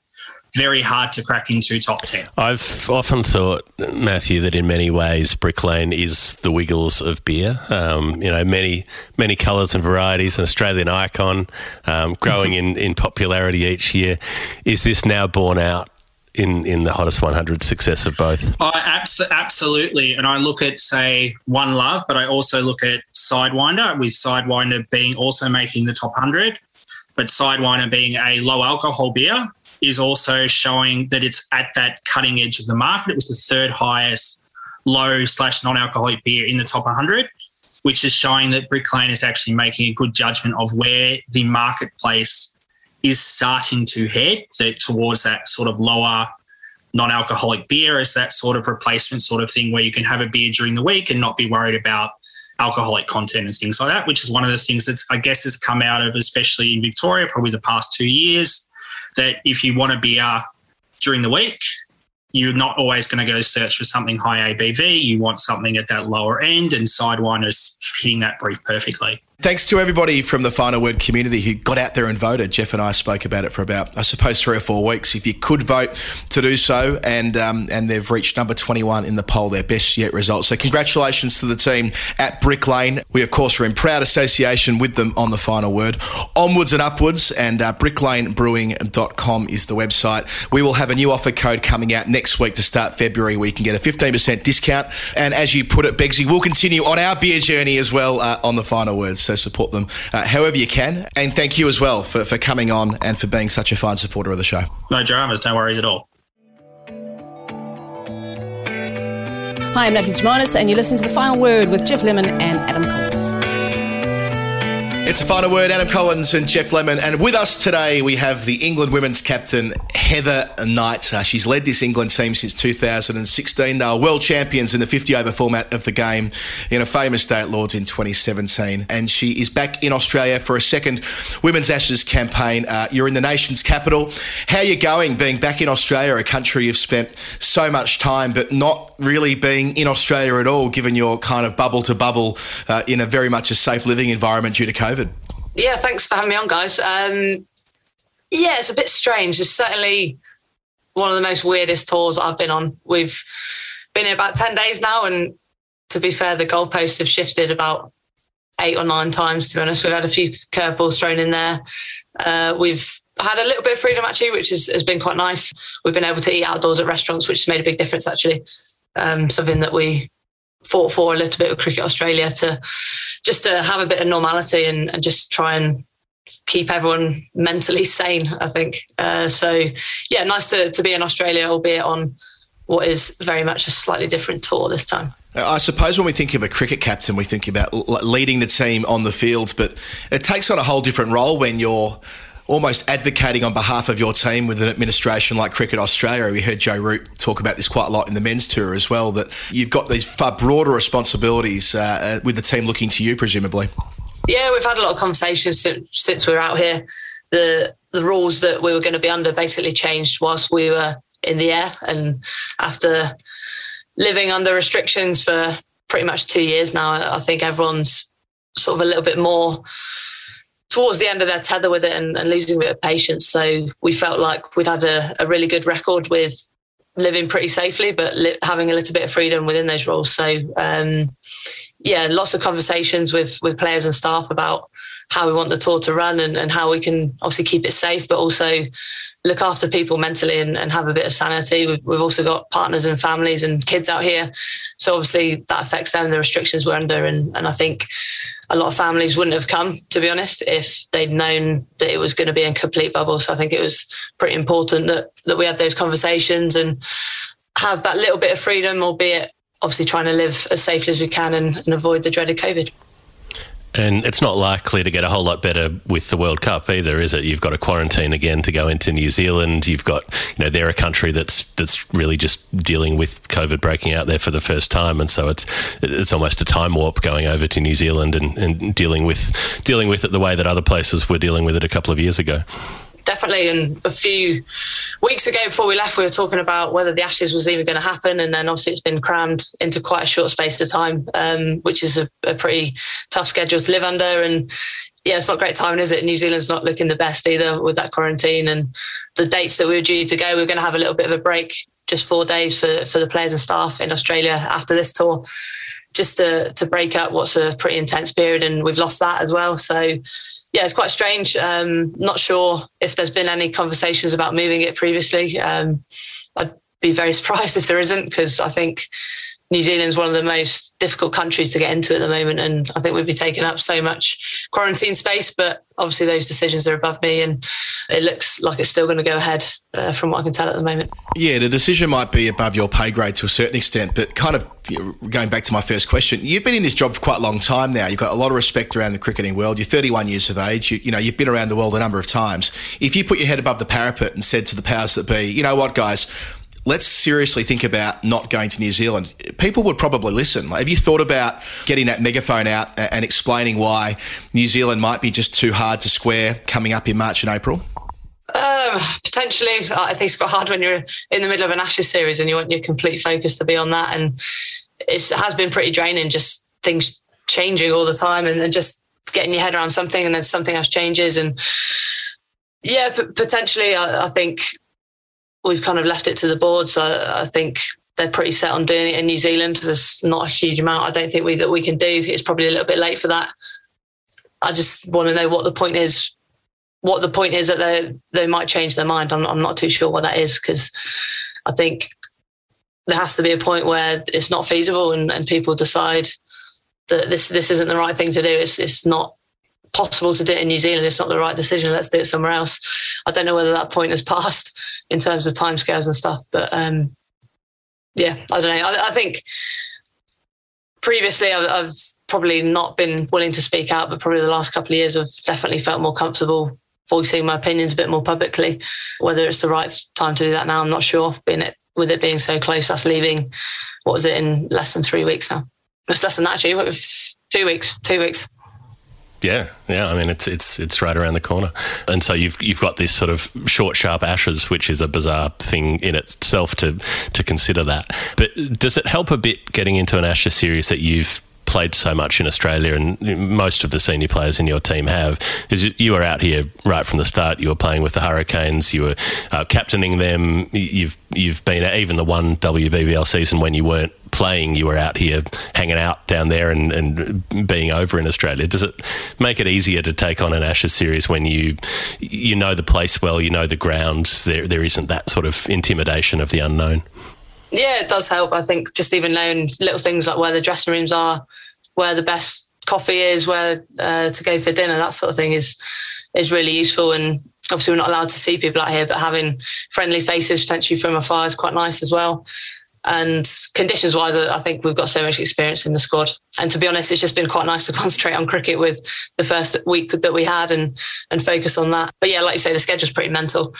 very hard to crack into top 10. I've often thought, Matthew, that in many ways Brick Lane is the Wiggles of beer. Um, you know, many many colours and varieties, an Australian icon, um, growing in, in popularity each year. Is this now borne out in in the hottest 100 success of both? I abs- absolutely, and I look at say One Love, but I also look at Sidewinder, with Sidewinder being also making the top hundred, but Sidewinder being a low alcohol beer is also showing that it's at that cutting edge of the market. It was the third highest low slash non alcoholic beer in the top 100, which is showing that Brick Lane is actually making a good judgment of where the marketplace is starting to head that towards that sort of lower non-alcoholic beer as that sort of replacement sort of thing where you can have a beer during the week and not be worried about alcoholic content and things like that, which is one of the things that's I guess has come out of especially in Victoria probably the past two years. That if you want a beer during the week, you're not always going to go search for something high ABV. You want something at that lower end, and Sidewinder's hitting that brief perfectly. Thanks to everybody from the Final Word community who got out there and voted. Geoff and I spoke about it for about, I suppose, three or four weeks. If you could vote to do so, and um, and they've reached number 21 in the poll, their best yet result. So congratulations to the team at Brick Lane. We, of course, are in proud association with them on the Final Word. Onwards and upwards, and uh, bricklanebrewing.com is the website. We will have a new offer code coming out next week to start February where you can get a 15% discount. And as you put it, Beggsy, we'll continue on our beer journey as well uh, on the Final Word. So support them uh, however you can. And thank you as well for, for coming on and for being such a fine supporter of the show. No dramas, no worries at all. Hi, I'm Natalie Jimonis, and you listen to The Final Word with Geoff Lemon and Adam Collins. It's a final word, Adam Collins and Geoff Lemon. And with us today, we have the England women's captain, Heather Knight. Uh, she's led this England team since 2016. They are world champions in the 50 over format of the game in a famous day at Lords in 2017. And she is back in Australia for a second Women's Ashes campaign. Uh, you're in the nation's capital. How are you going being back in Australia, a country you've spent so much time, but not really being in Australia at all, given your kind of bubble to bubble uh, in a very much a safe living environment due to COVID? Yeah, thanks for having me on, guys. Um, yeah, it's a bit strange. It's certainly one of the most weirdest tours I've been on. We've been here about 10 days now, and to be fair, the goalposts have shifted about eight or nine times, to be honest. We've had a few curveballs thrown in there. Uh, we've had a little bit of freedom, actually, which has, has been quite nice. We've been able to eat outdoors at restaurants, which has made a big difference, actually. Um, something that we fought for a little bit with Cricket Australia to just to have a bit of normality and, and just try and keep everyone mentally sane. I think uh, so. Yeah, nice to to be in Australia, albeit on what is very much a slightly different tour this time. I suppose when we think of a cricket captain, we think about leading the team on the field, but it takes on a whole different role when you're almost advocating on behalf of your team with an administration like Cricket Australia. We heard Joe Root talk about this quite a lot in the men's tour as well, that you've got these far broader responsibilities uh, uh with the team looking to you, presumably. Yeah, we've had a lot of conversations since, since we were out here. The the rules that we were going to be under basically changed whilst we were in the air, and after living under restrictions for pretty much two years now, I think everyone's sort of a little bit more towards the end of their tether with it and, and losing a bit of patience. So we felt like we'd had a, a really good record with living pretty safely, but li- having a little bit of freedom within those roles. So um, yeah, lots of conversations with with players and staff about how we want the tour to run and, and how we can obviously keep it safe, but also look after people mentally and, and have a bit of sanity. We've, we've, also got partners and families and kids out here. So obviously that affects them, the restrictions we're under. And, and I think a lot of families wouldn't have come, to be honest, if they'd known that it was going to be in complete bubble. So I think it was pretty important that, that we had those conversations and have that little bit of freedom, albeit obviously trying to live as safely as we can and, and avoid the dreaded COVID. And it's not likely to get a whole lot better with the World Cup either, is it? You've got a quarantine again to go into New Zealand. You've got, you know, they're a country that's that's really just dealing with COVID breaking out there for the first time, and so it's it's almost a time warp going over to New Zealand and, and dealing with dealing with it the way that other places were dealing with it a couple of years ago definitely. And a few weeks ago, before we left, we were talking about whether the Ashes was even going to happen, and then obviously it's been crammed into quite a short space of time, um, which is a, a, pretty tough schedule to live under. And yeah, it's not great timing, is it? New Zealand's not looking the best either with that quarantine and the dates that we were due to go. We are going to have a little bit of a break, just four days for for the players and staff in Australia after this tour. Just to, to break up what's a pretty intense period, and we've lost that as well. So, yeah, it's quite strange. Um, not sure if there's been any conversations about moving it previously. Um, I'd be very surprised if there isn't because I think New Zealand's one of the most difficult countries to get into at the moment, and I think we'd be taking up so much quarantine space. But obviously, those decisions are above me, and it looks like it's still going to go ahead uh, from what I can tell at the moment. Yeah, the decision might be above your pay grade to a certain extent, but kind of going back to my first question, you've been in this job for quite a long time now. You've got a lot of respect around the cricketing world. You're 31 years of age. You, you know, you've been around the world a number of times. If you put your head above the parapet and said to the powers that be, you know what, guys, let's seriously think about not going to New Zealand. People would probably listen. Like, have you thought about getting that megaphone out and explaining why New Zealand might be just too hard to square coming up in March and April? Um, potentially, I think it's quite hard when you're in the middle of an Ashes series and you want your complete focus to be on that. And it has been pretty draining, just things changing all the time and, and just getting your head around something and then something else changes. And yeah, potentially, I, I think we've kind of left it to the board. So I think they're pretty set on doing it in New Zealand. There's not a huge amount I don't think we that we can do. It's probably a little bit late for that. I just want to know what the point is. What the point is that they they might change their mind. I'm, I'm not too sure what that is because I think there has to be a point where it's not feasible and, and people decide that this this isn't the right thing to do. It's it's not possible to do it in New Zealand. It's not the right decision. Let's do it somewhere else. I don't know whether that point has passed in terms of timescales and stuff, but um, yeah, I don't know. I, I think previously I've, I've, probably not been willing to speak out, but probably the last couple of years I've definitely felt more comfortable voicing my opinions a bit more publicly. Whether it's the right time to do that now, I'm not sure. Being it with it being so close, us leaving, what was it in less than three weeks now? It's less than that, actually. Two weeks, two weeks. Yeah, yeah. I mean, it's it's it's right around the corner, and so you've you've got this sort of short, sharp ashes, which is a bizarre thing in itself to to consider that. But does it help a bit getting into an Ashes series that you've played so much in Australia, and most of the senior players in your team have, is you were out here right from the start. You were playing with the Hurricanes. You were uh, captaining them. You've you've been even the one WBBL season when you weren't playing. You were out here hanging out down there and, and being over in Australia. Does it make it easier to take on an Ashes series when you you know the place well, you know the grounds? There there isn't that sort of intimidation of the unknown. Yeah, it does help. I think just even knowing little things like where the dressing rooms are, where the best coffee is, where uh, to go for dinner, that sort of thing is is really useful. And obviously, we're not allowed to see people out here, but having friendly faces potentially from afar is quite nice as well. And conditions wise, I think we've got so much experience in the squad. And to be honest, it's just been quite nice to concentrate on cricket with the first week that we had and and focus on that. But yeah, like you say, the schedule's pretty mental.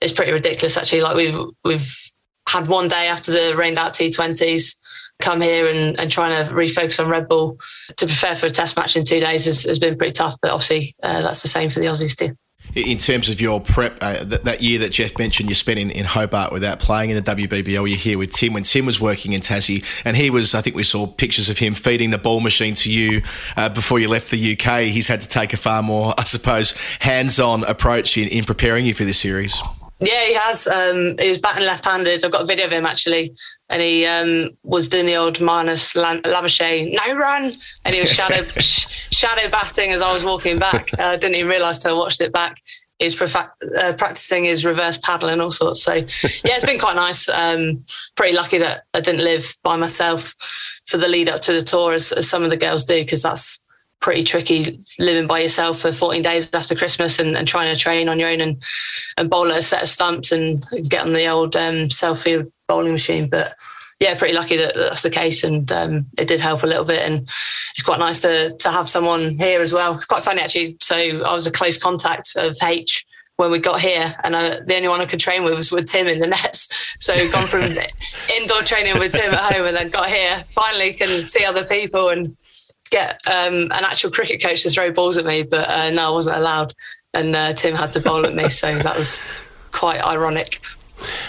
It's pretty ridiculous actually. Like we've we've had one day after the rained out T20s come here and, and trying to refocus on red ball to prepare for a test match in two days has, has been pretty tough. But obviously, uh, that's the same for the Aussies too. In terms of your prep, uh, th- that year that Geoff mentioned you spent in, in Hobart without playing in the WBBL, you're here with Tim when Tim was working in Tassie, and he was, I think we saw pictures of him feeding the ball machine to you uh, before you left the UK. He's had to take a far more, I suppose, hands on approach in, in preparing you for this series. Yeah, he has. Um, he was batting left-handed. I've got a video of him actually, and he um, was doing the old Marnus Labuschagne no run, and he was shadow shadow batting as I was walking back. I uh, didn't even realise till I watched it back. He was uh, practicing his reverse paddle and all sorts. So yeah, it's been quite nice. Um, pretty lucky that I didn't live by myself for the lead up to the tour as, as some of the girls do, because that's pretty tricky living by yourself for 14 days after Christmas and, and trying to train on your own and, and bowl at a set of stumps and get on the old um, self field bowling machine. But yeah, pretty lucky that that's the case, and um, it did help a little bit. And it's quite nice to to have someone here as well. It's quite funny actually. So I was a close contact of H when we got here, and I, the only one I could train with was with Tim in the nets. So gone from indoor training with Tim at home, and then got here. Finally, can see other people and get um, an actual cricket coach to throw balls at me, but uh, no, I wasn't allowed, and uh, Tim had to bowl at me. So that was quite ironic.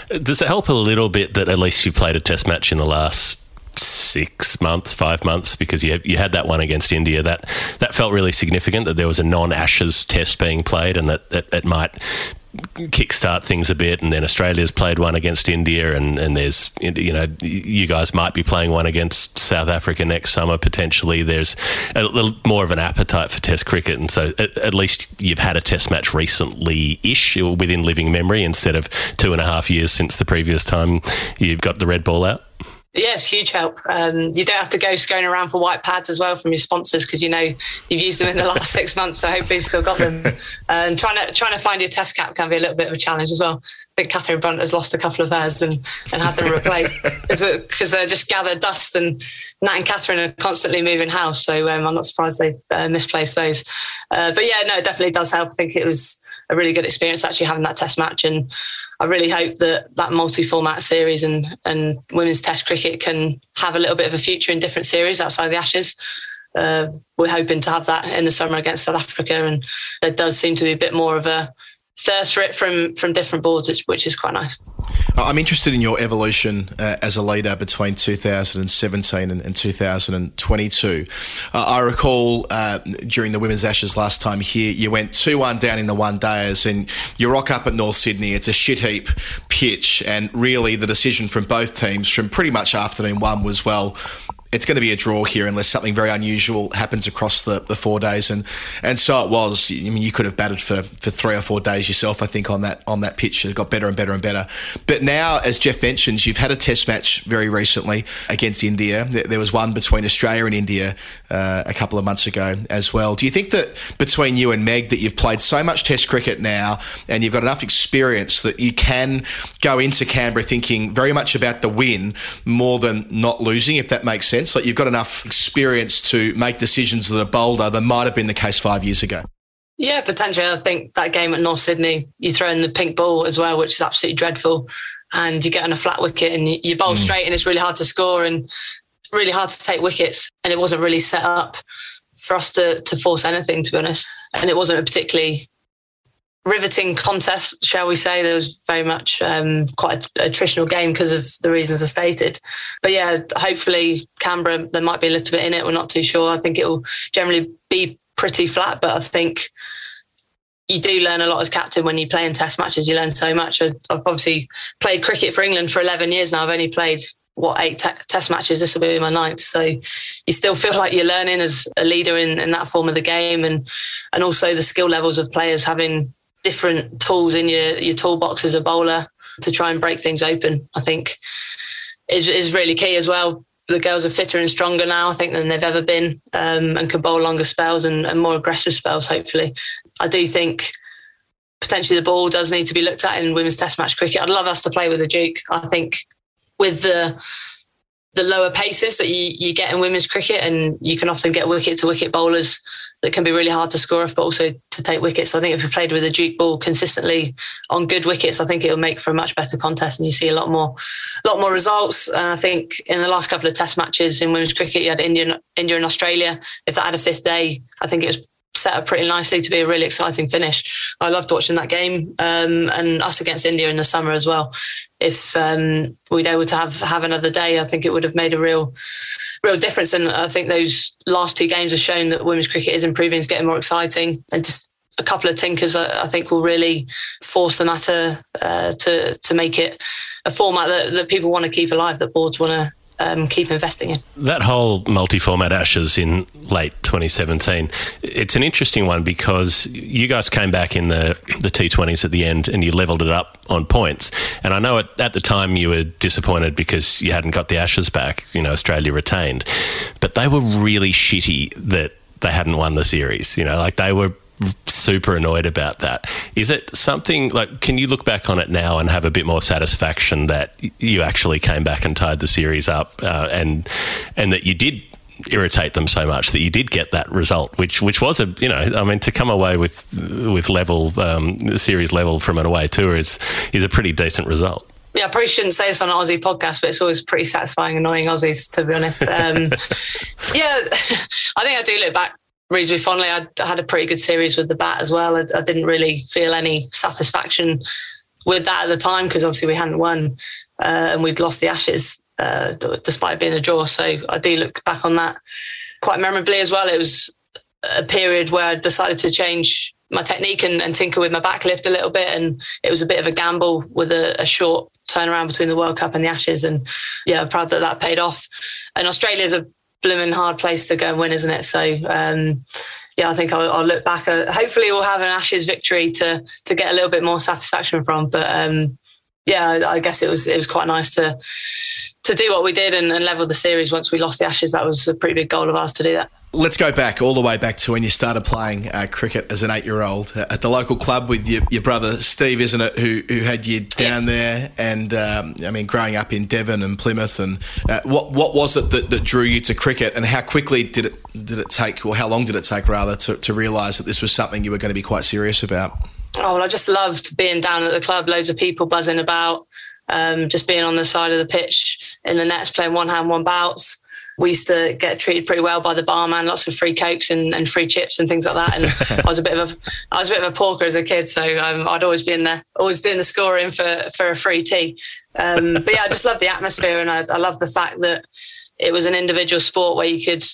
Does it help a little bit that at least you played a test match in the last six months, five months, because you you had that one against India. That that felt really significant that there was a non Ashes test being played, and that it, it might kickstart things a bit, and then Australia's played one against India, and, and there's you know you guys might be playing one against South Africa next summer potentially. There's a little more of an appetite for Test cricket, and so at, at least you've had a Test match recently-ish within living memory instead of two and a half years since the previous time you've got the red ball out. Yeah, it's huge help. Um, you don't have to go scurrying around for white pads as well from your sponsors because you know you've used them in the last six months. So I hope you've still got them. and trying to trying to find your test cap can be a little bit of a challenge as well. I think Catherine Brunt has lost a couple of hers and, and had them replaced because they just gather dust and Nat and Catherine are constantly moving house. So um, I'm not surprised they've uh, misplaced those. Uh, but yeah, no, it definitely does help. I think it was a really good experience actually having that test match. And I really hope that that multi format series and, and women's test cricket can have a little bit of a future in different series outside the Ashes. Uh, we're hoping to have that in the summer against South Africa. And there does seem to be a bit more of a thirst for it from from different boards, which is quite nice. I'm interested in your evolution uh, as a leader between 2017 and, and 2022. Uh, I recall uh, during the Women's Ashes last time here, you went 2 1 down in the one days, and you rock up at North Sydney. It's a shit heap pitch, and really the decision from both teams from pretty much afternoon one was well, it's going to be a draw here unless something very unusual happens across the, the four days. And and so it was. I mean you could have batted for, for three or four days yourself I think on that on that pitch. It got better and better and better. But now as Geoff mentions you've had a test match very recently against India. There was one between Australia and India uh, a couple of months ago as well. Do you think that between you and Meg that you've played so much test cricket now and you've got enough experience that you can go into Canberra thinking very much about the win more than not losing if that makes sense sense. Like you've got enough experience to make decisions that are bolder than might have been the case five years ago. Yeah, potentially. I think that game at North Sydney, you throw in the pink ball as well, which is absolutely dreadful. And you get on a flat wicket and you, bowl mm. straight, and it's really hard to score and really hard to take wickets. And it wasn't really set up for us to, to force anything, to be honest. And it wasn't a particularly riveting contest, shall we say. There was very much um, quite a attritional game because of the reasons I stated. But yeah, hopefully Canberra, there might be a little bit in it. We're not too sure. I think it will generally be pretty flat, but I think you do learn a lot as captain when you play in test matches. You learn so much. I've obviously played cricket for England for 11 years now. I've only played what eight te- test matches this will be my ninth so you still feel like you're learning as a leader in, in that form of the game and and also the skill levels of players having different tools in your your toolbox as a bowler to try and break things open. I think is is really key as well. The girls are fitter and stronger now, I think, than they've ever been, um, and can bowl longer spells and, and more aggressive spells. Hopefully, I do think potentially the ball does need to be looked at in women's Test match cricket. I'd love us to play with the Duke. I think with the the lower paces that you, you get in women's cricket, and you can often get wicket to wicket bowlers that can be really hard to score off, but also to take wickets. I think if we played with a Duke ball consistently on good wickets, I think it'll make for a much better contest, and you see a lot more, lot more results. And I think in the last couple of Test matches in women's cricket, you had India, India and Australia. If that had a fifth day, I think it was set up pretty nicely to be a really exciting finish. I loved watching that game um, and us against India in the summer as well. If um, we'd able to have have another day, I think it would have made a real real difference. And I think those last two games have shown that women's cricket is improving, it's getting more exciting, and just a couple of tinkers I, I think will really force the matter uh, to to make it a format that, that people want to keep alive, that boards want to um, keep investing in. That whole multi-format Ashes in late 2017, it's an interesting one because you guys came back in the the T20s at the end and you levelled it up on points. And I know at, at the time you were disappointed because you hadn't got the Ashes back. You know, Australia retained, but they were really shitty that they hadn't won the series. You know, like they were super annoyed about that. Is it something like, can you look back on it now and have a bit more satisfaction that you actually came back and tied the series up uh, and, and that you did irritate them so much that you did get that result, which which was a you know I mean to come away with with level um, series level from an away tour is is a pretty decent result. Yeah, I probably shouldn't say this on an Aussie podcast, but it's always pretty satisfying annoying Aussies to be honest. Um, yeah, I think I do look back reasonably fondly. I, had a pretty good series with the bat as well. I, I didn't really feel any satisfaction with that at the time because obviously we hadn't won uh, and we'd lost the Ashes uh, despite being a draw. So I do look back on that quite memorably as well. It was a period where I decided to change my technique and, and tinker with my backlift a little bit. And it was a bit of a gamble with a, a short turnaround between the World Cup and the Ashes. And yeah, I'm proud that that paid off. And Australia's a blooming hard place to go and win, isn't it? So um, yeah, I think I'll, I'll look back. At, hopefully, we'll have an Ashes victory to to get a little bit more satisfaction from. But um, yeah, I guess it was it was quite nice to to do what we did and, and level the series once we lost the Ashes. That was a pretty big goal of ours to do that. Let's go back all the way back to when you started playing uh, cricket as an eight-year-old uh, at the local club with your, your brother Steve, isn't it? Who who had you down yeah. there? And um, I mean, growing up in Devon and Plymouth, and uh, what what was it that, that drew you to cricket? And how quickly did it did it take, or how long did it take rather, to, to realise that this was something you were going to be quite serious about? Oh well, I just loved being down at the club. Loads of people buzzing about, um, just being on the side of the pitch in the nets, playing one hand, one bouts we used to get treated pretty well by the barman, lots of free cokes and, and free chips and things like that. And I was a bit of a I was a bit of a porker as a kid, so um, I'd always be in there, always doing the scoring for for a free tea. Um, but yeah, I just love the atmosphere, and I, I love the fact that it was an individual sport where you could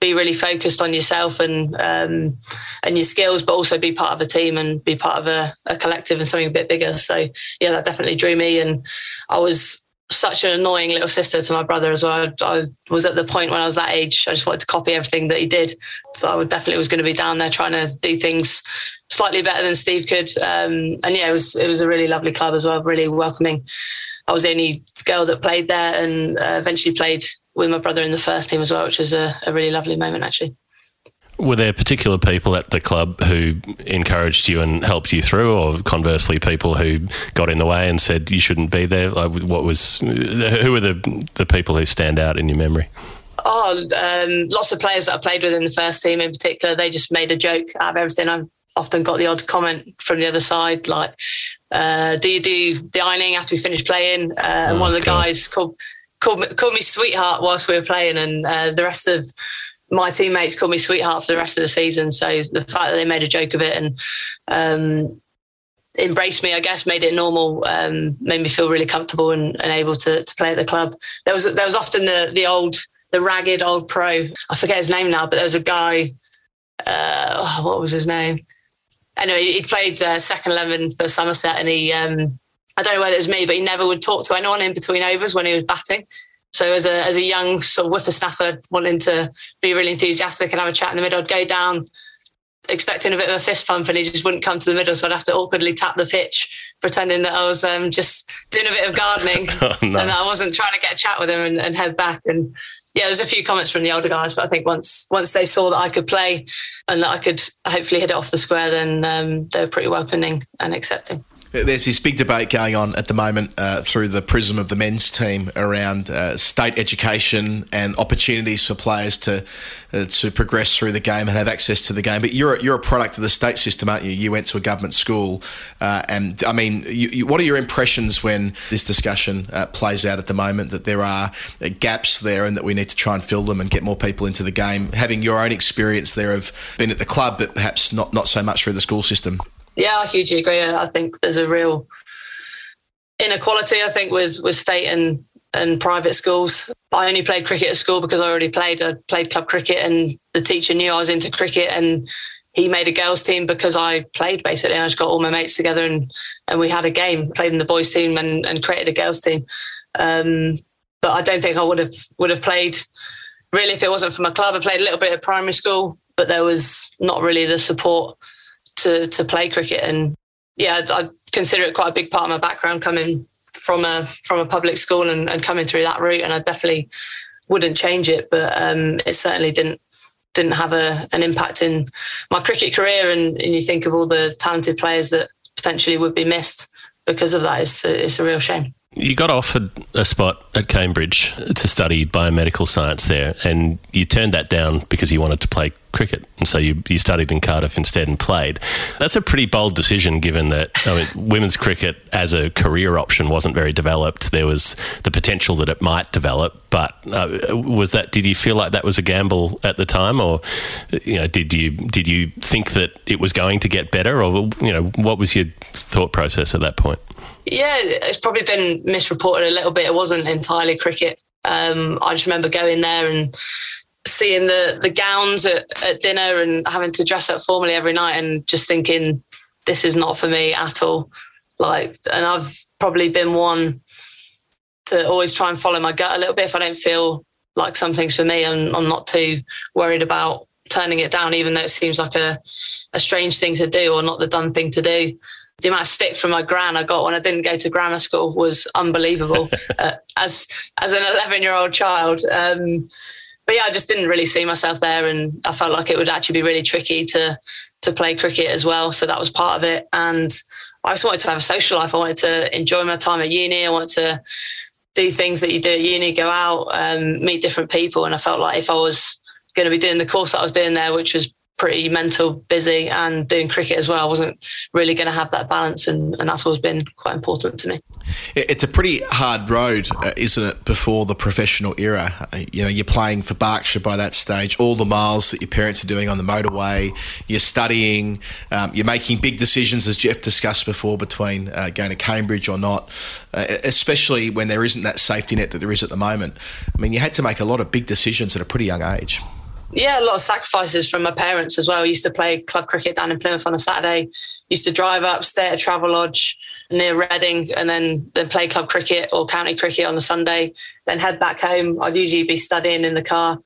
be really focused on yourself and um, and your skills, but also be part of a team and be part of a, a, collective and something a bit bigger. So yeah, that definitely drew me. And I was such an annoying little sister to my brother as well. I, I, was at the point when I was that age, I just wanted to copy everything that he did. So I definitely was going to be down there trying to do things slightly better than Steve could. Um, and yeah, it was it was a really lovely club as well, really welcoming. I was the only girl that played there, and uh, eventually played with my brother in the first team as well, which was a, a really lovely moment actually. Were there particular people at the club who encouraged you and helped you through, or conversely, people who got in the way and said you shouldn't be there? What was who were the the people who stand out in your memory? Oh, um, lots of players that I played with in the first team, in particular, they just made a joke out of everything. I've often got the odd comment from the other side, like, uh, "Do you do the ironing after we finish playing?" Uh, and oh, one of the God. guys called called me, called me sweetheart whilst we were playing, and uh, the rest of my teammates called me sweetheart for the rest of the season. So the fact that they made a joke of it and um, embraced me, I guess, made it normal, um, made me feel really comfortable and, and, able to, to play at the club. There was there was often the the old the ragged old pro. I forget his name now, but there was a guy. Uh, oh, what was his name? Anyway, he played uh, second eleven for Somerset, and he. Um, I don't know whether it was me, but he never would talk to anyone in between overs when he was batting. So as a as a young sort of whippersnapper wanting to be really enthusiastic and have a chat in the middle, I'd go down expecting a bit of a fist pump and he just wouldn't come to the middle. So I'd have to awkwardly tap the pitch, pretending that I was um, just doing a bit of gardening oh, no. and I wasn't trying to get a chat with him and, and, head back. And yeah, there's a few comments from the older guys, but I think once once they saw that I could play and that I could hopefully hit it off the square, then um, they were pretty welcoming and accepting. There's this big debate going on at the moment uh, through the prism of the men's team around uh, state education and opportunities for players to uh, to progress through the game and have access to the game. But you're you're a product of the state system, aren't you? You went to a government school, uh, and I mean, you, you, what are your impressions when this discussion uh, plays out at the moment? That there are uh, gaps there, and that we need to try and fill them and get more people into the game. Having your own experience there of being at the club, but perhaps not not so much through the school system. Yeah, I hugely agree. I think there's a real inequality. I think with with state and and private schools. I only played cricket at school because I already played. I played club cricket, and the teacher knew I was into cricket, and he made a girls' team because I played basically. And I just got all my mates together and and we had a game, played in the boys' team, and and created a girls' team. Um, but I don't think I would have would have played really if it wasn't for my club. I played a little bit at primary school, but there was not really the support to to play cricket. And yeah, I consider it quite a big part of my background coming from a from a public school and, and coming through that route. And I definitely wouldn't change it, but um, it certainly didn't didn't have a, an impact in my cricket career. And, and you think of all the talented players that potentially would be missed because of that. It's it's a real shame. You got offered a spot at Cambridge to study biomedical science there, and you turned that down because you wanted to play cricket. And so you, you studied in Cardiff instead and played. That's a pretty bold decision given that I mean, women's cricket as a career option wasn't very developed. There was the potential that it might develop, but uh, was that, did you feel like that was a gamble at the time? Or, you know, did you, did you think that it was going to get better? Or, you know, what was your thought process at that point? Yeah, it's probably been misreported a little bit. It wasn't entirely cricket. Um, I just remember going there and seeing the the gowns at, at dinner and having to dress up formally every night and just thinking this is not for me at all. Like, and I've probably been one to always try and follow my gut a little bit. If I don't feel like something's for me, I'm, I'm not too worried about turning it down, even though it seems like a, a strange thing to do or not the done thing to do. The amount of stick from my gran I got when I didn't go to grammar school was unbelievable uh, as as an 11 year old child. Um, but yeah, I just didn't really see myself there, and I felt like it would actually be really tricky to to play cricket as well. So that was part of it, and I just wanted to have a social life. I wanted to enjoy my time at uni. I wanted to do things that you do at uni, go out, um, meet different people, and I felt like if I was going to be doing the course that I was doing there, which was pretty mental busy and doing cricket as well. I wasn't really going to have that balance, and, and that's always been quite important to me. It's a pretty hard road, uh, isn't it, before the professional era? Uh, you know, you're playing for Berkshire by that stage, all the miles that your parents are doing on the motorway, you're studying, um, you're making big decisions, as Geoff discussed before, between uh, going to Cambridge or not, uh, especially when there isn't that safety net that there is at the moment. I mean, you had to make a lot of big decisions at a pretty young age yeah, a lot of sacrifices from my parents as well. Used to play club cricket down in Plymouth on a Saturday. Used to drive up, stay at a travel lodge near Reading, and then then play club cricket or county cricket on the Sunday. Then head back home. I'd usually be studying in the car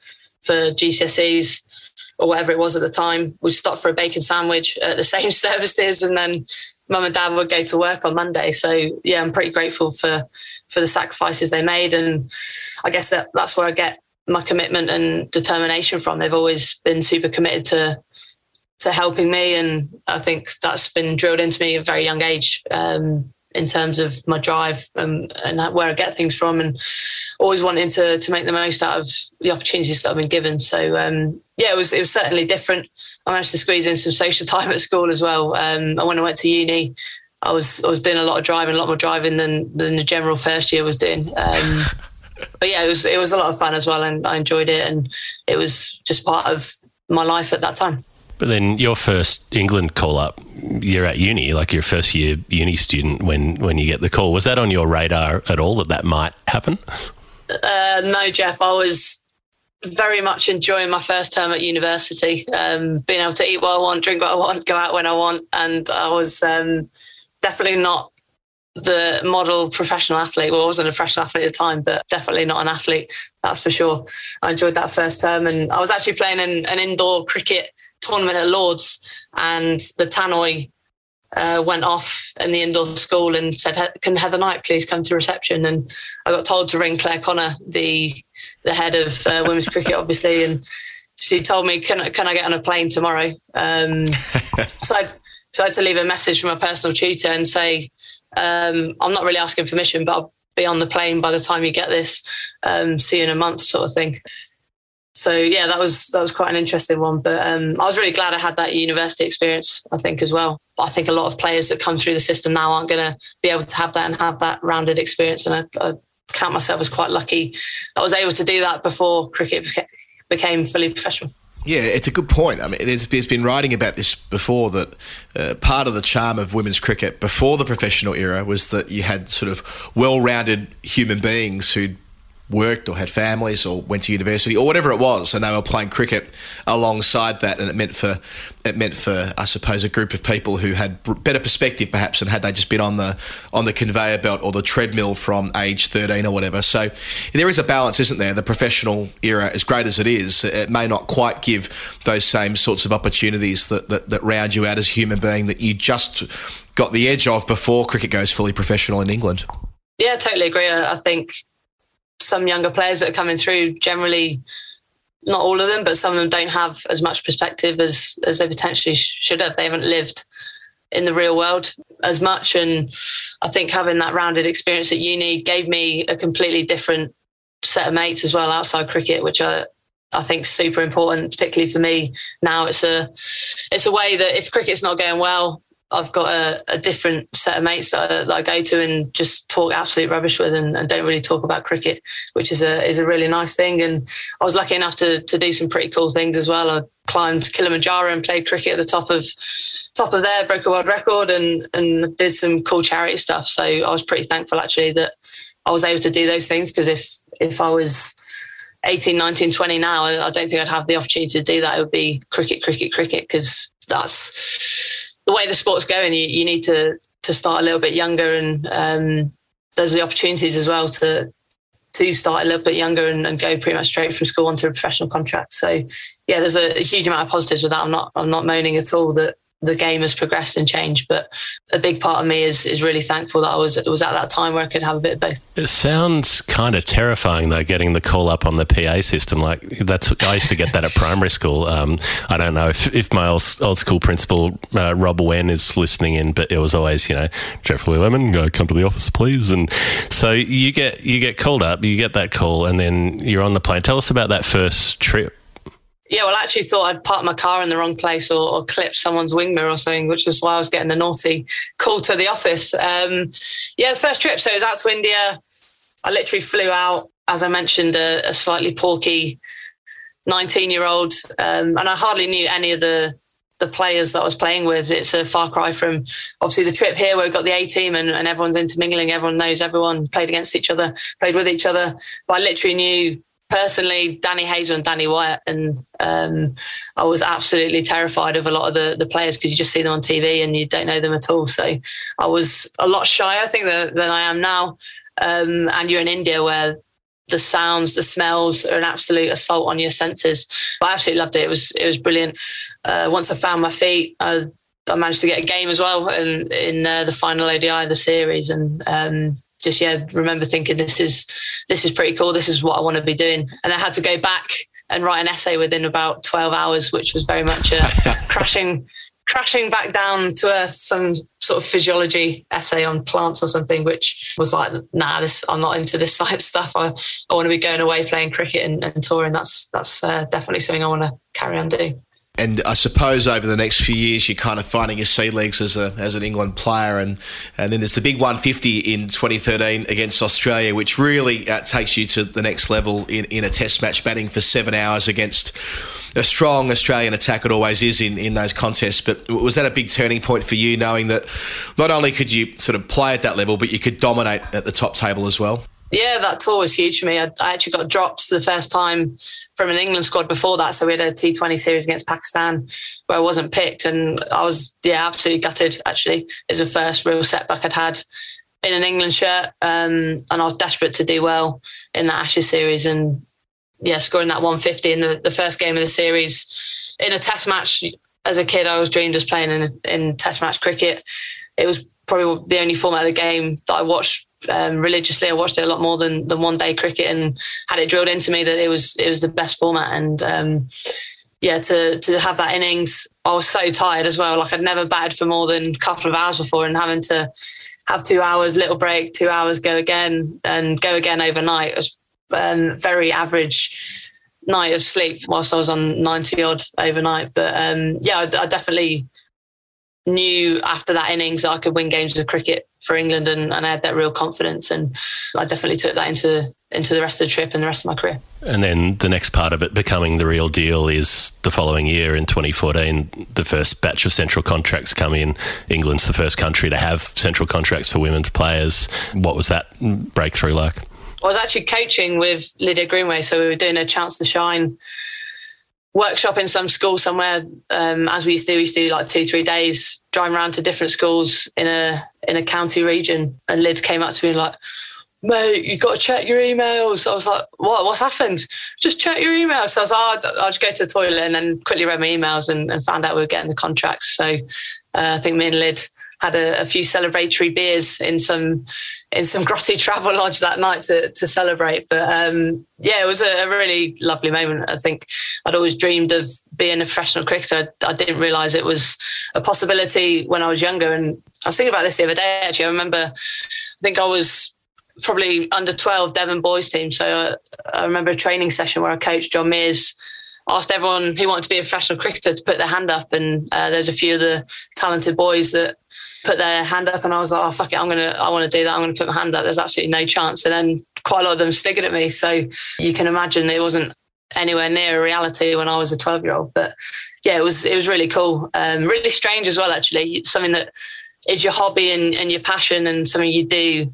for GCSEs or whatever it was at the time. We'd stop for a bacon sandwich at the same services, and then mum and dad would go to work on Monday. So yeah, I'm pretty grateful for for the sacrifices they made, and I guess that that's where I get my commitment and determination from. They've always been super committed to to helping me, and I think that's been drilled into me at a very young age um, in terms of my drive and, and where I get things from, and always wanting to to make the most out of the opportunities that I've been given. So um, yeah, it was it was certainly different. I managed to squeeze in some social time at school as well. Um, and when I went to uni, I was I was doing a lot of driving, a lot more driving than than the general first year was doing. But yeah, it was it was a lot of fun as well, and I enjoyed it, and it was just part of my life at that time. But then your first England call up, you're at uni, like your first year uni student. When when you get the call, was that on your radar at all that that might happen? Uh, no, Geoff. I was very much enjoying my first term at university, um, being able to eat what I want, drink what I want, go out when I want, and I was um, definitely not the model professional athlete. Well, I wasn't a professional athlete at the time, but definitely not an athlete. That's for sure. I enjoyed that first term, and I was actually playing in an indoor cricket tournament at Lords, and the tannoy uh, went off in the indoor school and said, "Can Heather Knight please come to reception?" And I got told to ring Clare Connor, the the head of uh, women's cricket, obviously, and she told me, "Can I, can I get on a plane tomorrow?" Um, so I so I had to leave a message from a personal tutor and say, um, I'm not really asking permission, but I'll be on the plane by the time you get this. Um, see you in a month, sort of thing. So yeah, that was that was quite an interesting one. But um, I was really glad I had that university experience. I think as well. I think a lot of players that come through the system now aren't going to be able to have that and have that rounded experience. And I, I count myself as quite lucky. I was able to do that before cricket became fully professional. Yeah, it's a good point. I mean, there's, there's been writing about this before that uh, part of the charm of women's cricket before the professional era was that you had sort of well rounded human beings who'd worked or had families or went to university or whatever it was, and they were playing cricket alongside that, and it meant for it meant for I suppose a group of people who had better perspective perhaps than had they just been on the on the conveyor belt or the treadmill from age 13 or whatever. So there is a balance, isn't there? The professional era, as great as it is, it may not quite give those same sorts of opportunities that that, that round you out as a human being that you just got the edge of before cricket goes fully professional in England. Yeah, totally agree. I think some younger players that are coming through generally not all of them, but some of them don't have as much perspective as as they potentially should have. They haven't lived in the real world as much, and I think having that rounded experience at uni gave me a completely different set of mates as well outside cricket, which I I think super important, particularly for me now. It's a it's a way that if cricket's not going well, I've got a, a, different set of mates that I, that I, go to and just talk absolute rubbish with and, and, don't really talk about cricket, which is a is a really nice thing. And I was lucky enough to to do some pretty cool things as well. I climbed Kilimanjaro and played cricket at the top of top of there, broke a world record and and did some cool charity stuff. So I was pretty thankful actually that I was able to do those things because if if I was 18, 19, 20 now, I I don't think I'd have the opportunity to do that. It would be cricket, cricket, cricket, because that's the way the sport's going. You, you need to to start a little bit younger, and um, there's the opportunities as well to to start a little bit younger and, and go pretty much straight from school onto a professional contract. So yeah, there's a, a huge amount of positives with that. I'm not I'm not moaning at all that the game has progressed and changed, but a big part of me is is really thankful that I was was at that time where I could have a bit of both. It sounds kind of terrifying though, getting the call up on the PA system. Like that's I used to get that at primary school. Um, I don't know if, if my old, old school principal uh, Rob Wen is listening in, but it was always you know Geoffrey Lemon, go come to the office, please. And so you get you get called up, you get that call, and then you're on the plane. Tell us about that first trip. Yeah, well, I actually thought I'd parked my car in the wrong place or, or clipped someone's wing mirror or something, which was why I was getting the naughty call to the office. Um, yeah, first trip. So it was out to India. I literally flew out, as I mentioned, a, a slightly porky 19 year old. Um, and I hardly knew any of the the players that I was playing with. It's a far cry from obviously the trip here where we've got the A team and, and everyone's intermingling, everyone knows everyone, played against each other, played with each other. But I literally knew personally Danni Hazell and Danni Wyatt, and um, I was absolutely terrified of a lot of the, the players because you just see them on TV and you don't know them at all. So I was a lot shyer, I think, than, than I am now. Um, and you're in India where the sounds, the smells are an absolute assault on your senses. But I absolutely loved it. It was it was brilliant. Uh, once I found my feet, I, I managed to get a game as well in in uh, the final ODI of the series, and um, just yeah, remember thinking this is this is pretty cool. This is what I want to be doing, and I had to go back and write an essay within about twelve hours, which was very much a crashing crashing back down to earth. Some sort of physiology essay on plants or something, which was like, nah, this I'm not into this science stuff. I, I want to be going away playing cricket and, and touring. That's that's uh, definitely something I want to carry on doing. And I suppose over the next few years, you're kind of finding your sea legs as a as an England player, and and then there's the big 150 in 2013 against Australia, which really uh, takes you to the next level in, in a Test match, batting for seven hours against a strong Australian attack. It always is in in those contests. But was that a big turning point for you, knowing that not only could you sort of play at that level, but you could dominate at the top table as well? Yeah, that tour was huge for me. I, I, actually got dropped for the first time from an England squad before that. So we had a T20 series against Pakistan where I wasn't picked. And I was, yeah, absolutely gutted, actually. It was the first real setback I'd had in an England shirt. Um, and I was desperate to do well in that Ashes series. And yeah, scoring that 150 in the, the first game of the series in a test match. As a kid, I was dreamed of playing in, in test match cricket. It was probably the only format of the game that I watched um, religiously. I watched it a lot more than than one day cricket, and had it drilled into me that it was it was the best format. And um, yeah, to to have that innings, I was so tired as well. Like I'd never batted for more than a couple of hours before, and having to have two hours, little break, two hours, go again, and go again overnight. It was um, very average night of sleep whilst I was on 90 odd overnight. But um, yeah, I, I, definitely knew after that innings I could win games of cricket for England and, and, I had that real confidence and I definitely took that into into the rest of the trip and the rest of my career. And then the next part of it becoming the real deal is the following year in 2014 the first batch of central contracts come in. England's the first country to have central contracts for women's players. What was that breakthrough like? I was actually coaching with Lydia Greenway so we were doing a chance to shine workshop in some school somewhere um, as we used to do we used to do like two three days driving around to different schools in a in a county region and Lyd came up to me and like mate you got to check your emails. I was like what? What's happened? Just check your emails. So I was like oh, I'll just go to the toilet and then quickly read my emails and, and found out we were getting the contracts. So uh, I think me and Lyd had a, a, few celebratory beers in some in some grotty travel lodge that night to to celebrate. But um, yeah, it was a, really lovely moment. I think I'd always dreamed of being a professional cricketer. I, I didn't realise it was a possibility when I was younger. And I was thinking about this the other day. Actually, I remember. I think I was probably under 12 Devon boys team. So I, uh, I remember a training session where I coached John Mears asked everyone who wanted to be a professional cricketer to put their hand up, and uh, there's a few of the talented boys that put their hand up and I was like, oh, fuck it, I'm going to, I want to do that. I'm going to put my hand up. There's absolutely no chance. And then quite a lot of them sticking at me. So you can imagine it wasn't anywhere near a reality when I was a 12 year old. But yeah, it was, it was really cool. Um, really strange as well, actually. Something that is your hobby and, and your passion and something you do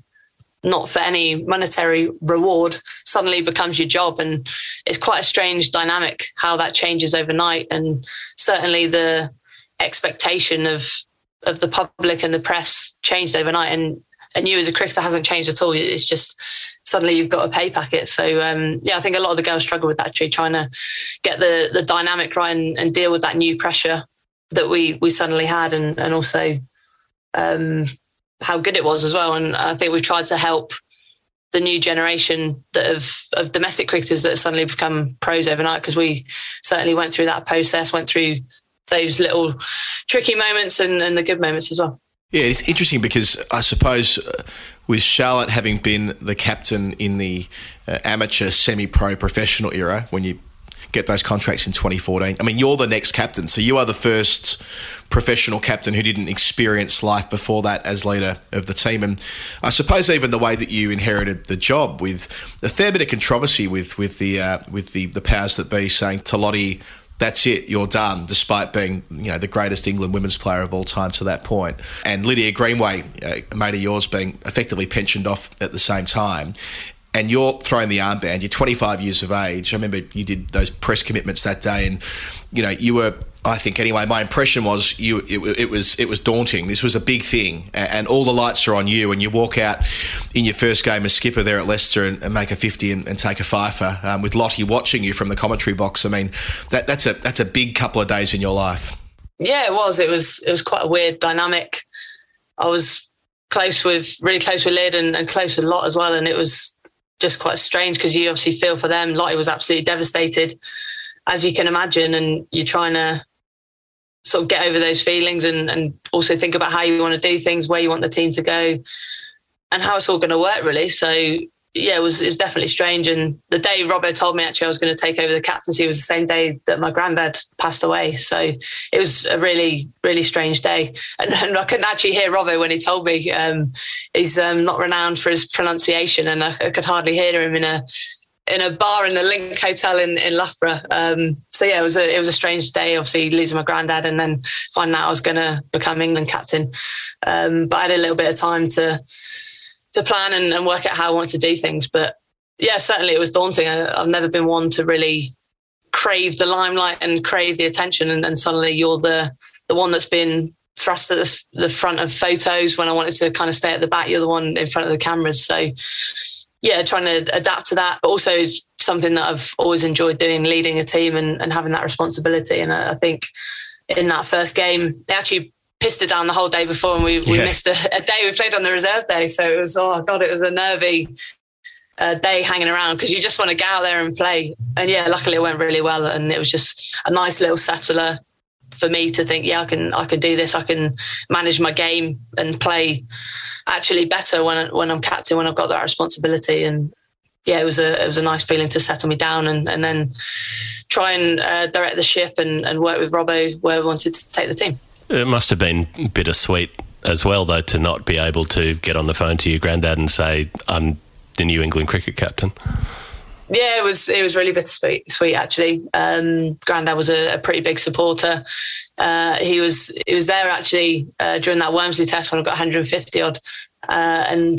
not for any monetary reward. suddenly becomes your job. And it's quite a strange dynamic how that changes overnight. And certainly the expectation of of the public and the press changed overnight. And and you as a cricketer hasn't changed at all. It's just suddenly you've got a pay packet. So um, yeah, I think a lot of the girls struggle with that actually, trying to get the the dynamic right and, and deal with that new pressure that we we suddenly had, and and also um, how good it was as well. And I think we've tried to help the new generation that of, of domestic cricketers that have suddenly become pros overnight because we certainly went through that process, went through those little tricky moments and, and the good moments as well. Yeah, it's interesting because I suppose uh, with Charlotte having been the captain in the uh, amateur, semi pro, professional era, when you get those contracts in 2014. I mean, you're the next captain, so you are the first professional captain who didn't experience life before that as leader of the team. And I suppose even the way that you inherited the job with a fair bit of controversy with with the uh, with the the powers that be saying to Lottie. That's it. You're done. Despite being, you know, the greatest England women's player of all time to that point, and Lydia Greenway, uh, mate of yours, being effectively pensioned off at the same time, and you're throwing the armband, you're 25 years of age. I remember you did those press commitments that day, and you know you were. I think anyway. My impression was you. It, it, was it was daunting. This was a big thing, and all the lights are on you. And you walk out in your first game as skipper there at Leicester and, and make a fifty and, and take a fifer um, with Lottie watching you from the commentary box. I mean, that, that's a that's a big couple of days in your life. Yeah, it was. It was it was quite a weird dynamic. I was close with really close with Lyd and, and close with Lot as well, and it was just quite strange because you obviously feel for them. Lottie was absolutely devastated, as you can imagine, and you're trying to sort of get over those feelings and, and also think about how you want to do things, where you want the team to go, and how it's all going to work, really. So yeah, it was it was definitely strange. And the day Robbo told me actually I was going to take over the captaincy was the same day that my granddad passed away. So it was a really really strange day. And, and I couldn't actually hear Robbo when he told me. Um, he's um, not renowned for his pronunciation, and I, I, could hardly hear him in a in a bar in the Link Hotel in in Loughborough. Um, so yeah, it was a it was a strange day. Obviously losing my granddad, and then finding out I was going to become England captain. Um, but I had a little bit of time to to plan and, and, work out how I wanted to do things. But yeah, certainly it was daunting. I, have never been one to really crave the limelight and crave the attention, and then suddenly you're the the one that's been thrust at the, the front of photos when I wanted to kind of stay at the back. You're the one in front of the cameras, so yeah, trying to adapt to that, but also something that I've always enjoyed doing, leading a team and, and having that responsibility. And I think in that first game, they actually pissed it down the whole day before and we, we yeah. missed a, a, day. We played on the reserve day. So it was, oh God, it was a nervy uh, day hanging around because you just want to get out there and play. And yeah, luckily it went really well. And it was just a nice little settler for me to think, yeah, I can, I can do this. I can manage my game and play actually better when, when I'm captain, when I've got that responsibility. And yeah, it was a, it was a nice feeling to settle me down and, and then try and uh, direct the ship and, and work with Robbo where we wanted to take the team. It must have been bittersweet as well, though, to not be able to get on the phone to your granddad and say, "I'm the New England cricket captain." Yeah, it was it was really bittersweet, sweet actually. Um, Granddad was a, a, pretty big supporter. Uh, he was he was there actually uh, during that Wormsley test when I got 150 odd, uh, and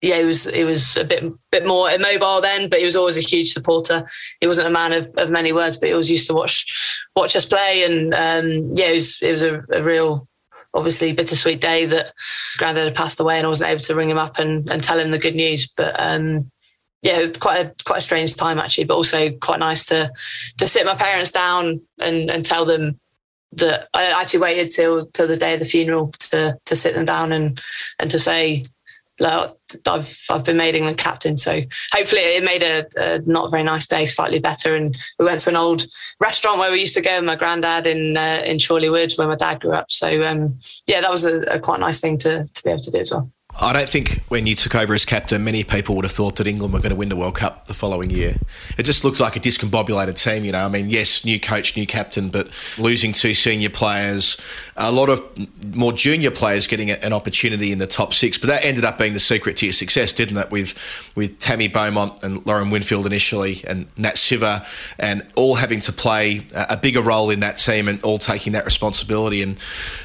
yeah, he was he was a bit bit more immobile then, but he was always a huge supporter. He wasn't a man of, of many words, but he always used to watch watch us play, and um, yeah, it was it was a, a, real, obviously bittersweet day that Grandad had passed away, and I wasn't able to ring him up and, and tell him the good news. But um, yeah, quite a quite a strange time actually, but also quite nice to to sit my parents down and and tell them that I actually waited till till the day of the funeral to to sit them down and and to say like I've I've been made England captain, so hopefully it made a, a, not very nice day slightly better. And we went to an old restaurant where we used to go with my granddad in uh, in Chorley Woods where my dad grew up. So um, yeah, that was a, a quite nice thing to to be able to do as well. I don't think when you took over as captain, many people would have thought that England were going to win the World Cup the following year. It just looks like a discombobulated team, you know. I mean, yes, new coach, new captain, but losing two senior players, a lot of more junior players getting an opportunity in the top six. But that ended up being the secret to your success, didn't it? With with Tammy Beaumont and Lauren Winfield initially, and Nat Sciver, and all having to play a bigger role in that team and all taking that responsibility. And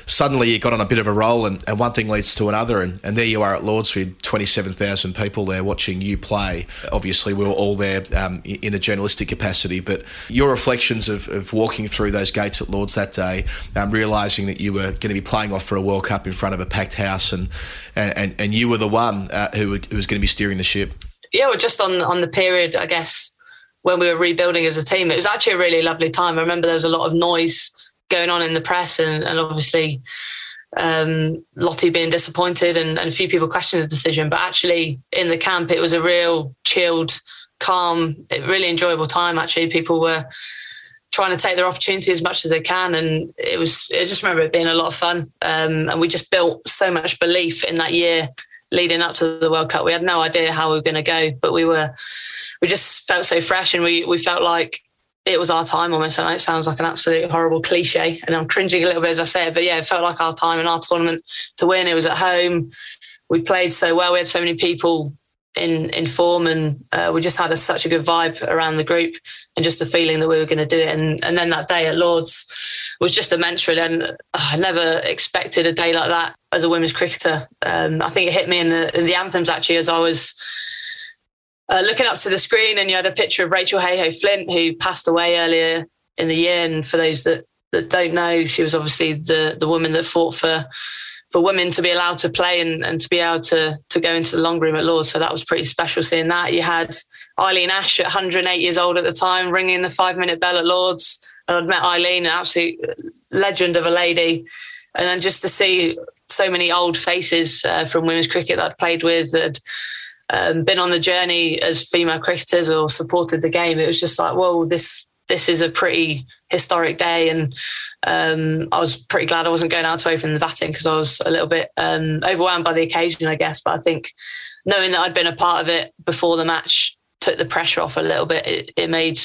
suddenly you got on a bit of a roll, and, and one thing leads to another, and, and there you are at Lords with 27,000 people there watching you play. Obviously, we were all there um, in a journalistic capacity, but your reflections of, of, walking through those gates at Lords that day, um, realising that you were going to be playing off for a World Cup in front of a packed house and, and, and you were the one uh, who, who was going to be steering the ship. Yeah, well, just on, on the period, I guess, when we were rebuilding as a team, it was actually a really lovely time. I remember there was a lot of noise going on in the press and, and obviously um, Lottie being disappointed and, and, a few people questioning the decision. But actually, in the camp, it was a real chilled, calm, really enjoyable time. Actually, people were trying to take their opportunity as much as they can, and it was. I just remember it being a lot of fun, um, and we just built so much belief in that year leading up to the World Cup. We had no idea how we were going to go, but we were. We just felt so fresh, and we we felt like it was our time almost. I know it sounds like an absolute horrible cliche, and I'm cringing a little bit as I say it, but yeah, it felt like our time in our tournament to win. It was at home. We played so well. We had so many people in in form, and uh, we just had a, such a good vibe around the group, and just the feeling that we were going to do it. And and then that day at Lords was just a immense. And uh, I never expected a day like that as a women's cricketer. Um, I think it hit me in the in the anthems actually as I was uh, looking up to the screen, and you had a picture of Rachel Heyhoe Flint, who passed away earlier in the year. And for those that, that don't know, she was obviously the the woman that fought for for women to be allowed to play and, and to be able to to go into the long room at Lords. So that was pretty special seeing that. You had Eileen Ash at 108 years old at the time, ringing the five minute bell at Lords. And I'd met Eileen, an absolute legend of a lady. And then just to see so many old faces uh, from women's cricket that I'd played with that um, been on the journey as female cricketers or supported the game, it was just like, well, this this is a pretty historic day, and um, I was pretty glad I wasn't going out to open the batting because I was a little bit um, overwhelmed by the occasion, I guess. But I think knowing that I'd been a part of it before the match took the pressure off a little bit. It, it made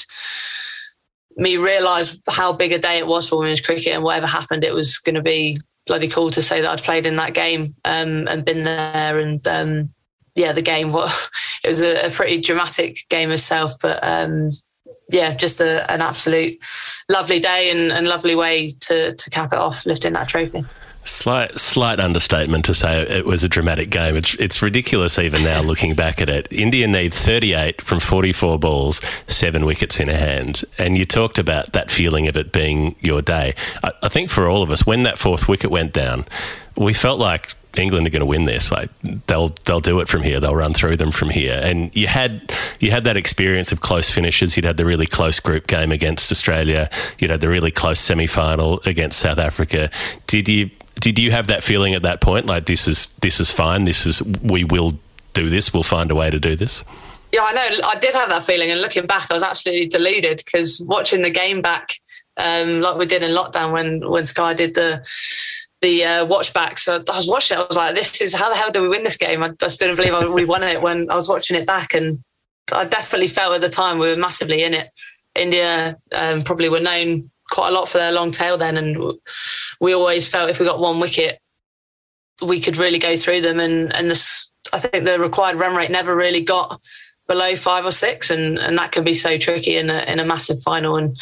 me realise how big a day it was for women's cricket, and whatever happened, it was going to be bloody cool to say that I'd played in that game um, and been there and um, yeah, the game. Well, it was a, a pretty dramatic game itself, but um, yeah, just a, an absolute lovely day and, and lovely way to to cap it off, lifting that trophy. Slight, slight understatement to say it was a dramatic game. It's, it's ridiculous even now looking back at it. India need 38 from 44 balls, seven wickets in a hand. And you talked about that feeling of it being your day. I, I think for all of us, when that fourth wicket went down, we felt like England are going to win this. Like they'll they'll do it from here. They'll run through them from here. And you had you had that experience of close finishes. You'd had the really close group game against Australia. You'd had the really close semi final against South Africa. Did you did you have that feeling at that point? Like this is this is fine. This is we will do this. We'll find a way to do this. Yeah, I know. I did have that feeling, and looking back, I was absolutely deluded because watching the game back, um, like we did in lockdown when when Sky did the the uh, watch back. So I was watching it. I was like, "This is how the hell do we win this game?" I just didn't believe we won it when I was watching it back, and I definitely felt at the time we were massively in it. India um, probably were known quite a lot for their long tail then, and we always felt if we got one wicket, we could really go through them. And and this, I think the required run rate never really got below five or six, and and that can be so tricky in a in a massive final. And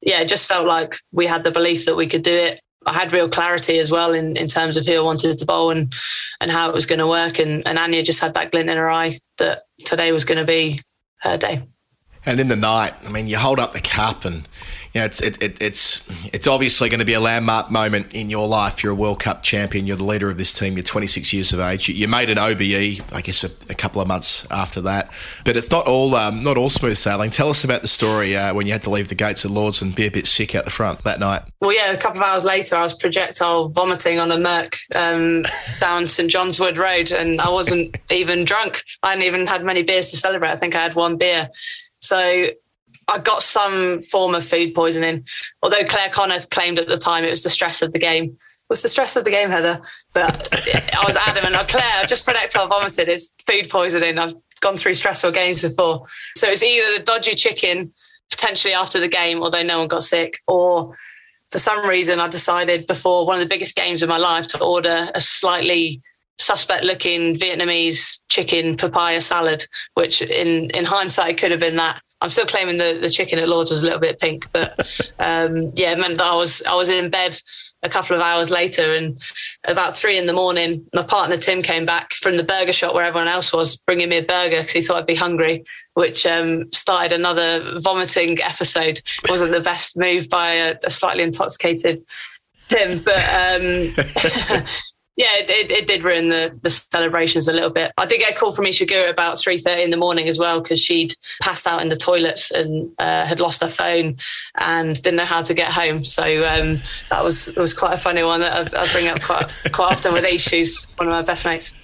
yeah, it just felt like we had the belief that we could do it. I had real clarity as well in, in terms of who I wanted to bowl and and how it was going to work. And, and Anya just had that glint in her eye that today was going to be her day. And in the night, I mean, you hold up the cup and you know, it's it, it, it's it's obviously going to be a landmark moment in your life. You're a World Cup champion. You're the leader of this team. You're 26 years of age. You, you made an OBE, I guess, a, a, couple of months after that. But it's not all um, not all smooth sailing. Tell us about the story uh, when you had to leave the gates of Lords and be a bit sick out the front that night. Well, yeah, a couple of hours later, I was projectile vomiting on a Merc um, down St John's Wood Road, and I wasn't even drunk. I hadn't even had many beers to celebrate. I think I had one beer. So I got some form of food poisoning. Although Clare Connor claimed at the time it was the stress of the game. It was the stress of the game, Heather? But I was adamant. Oh, Clare, just projectile vomited. It's food poisoning. I've gone through stressful games before. So it's either the dodgy chicken potentially after the game, although no one got sick, or for some reason I decided before one of the biggest games of my life to order a slightly suspect looking Vietnamese chicken papaya salad, which in, in hindsight could have been that. I'm still claiming the, the chicken at Lords was a little bit pink, but um, yeah, it meant that I was I was in bed a couple of hours later. And about three in the morning, my partner Tim came back from the burger shop where everyone else was, bringing me a burger because he thought I'd be hungry, which um, started another vomiting episode. It wasn't the best move by a, a slightly intoxicated Tim, but um, yeah, it, it, it, did ruin the, the celebrations a little bit. I did get a call from Ishiguro about three thirty in the morning as well because she'd passed out in the toilets and uh, had lost her phone and didn't know how to get home. So um, that was was quite a funny one that I, I bring up quite quite often with Ish, who's one of my best mates.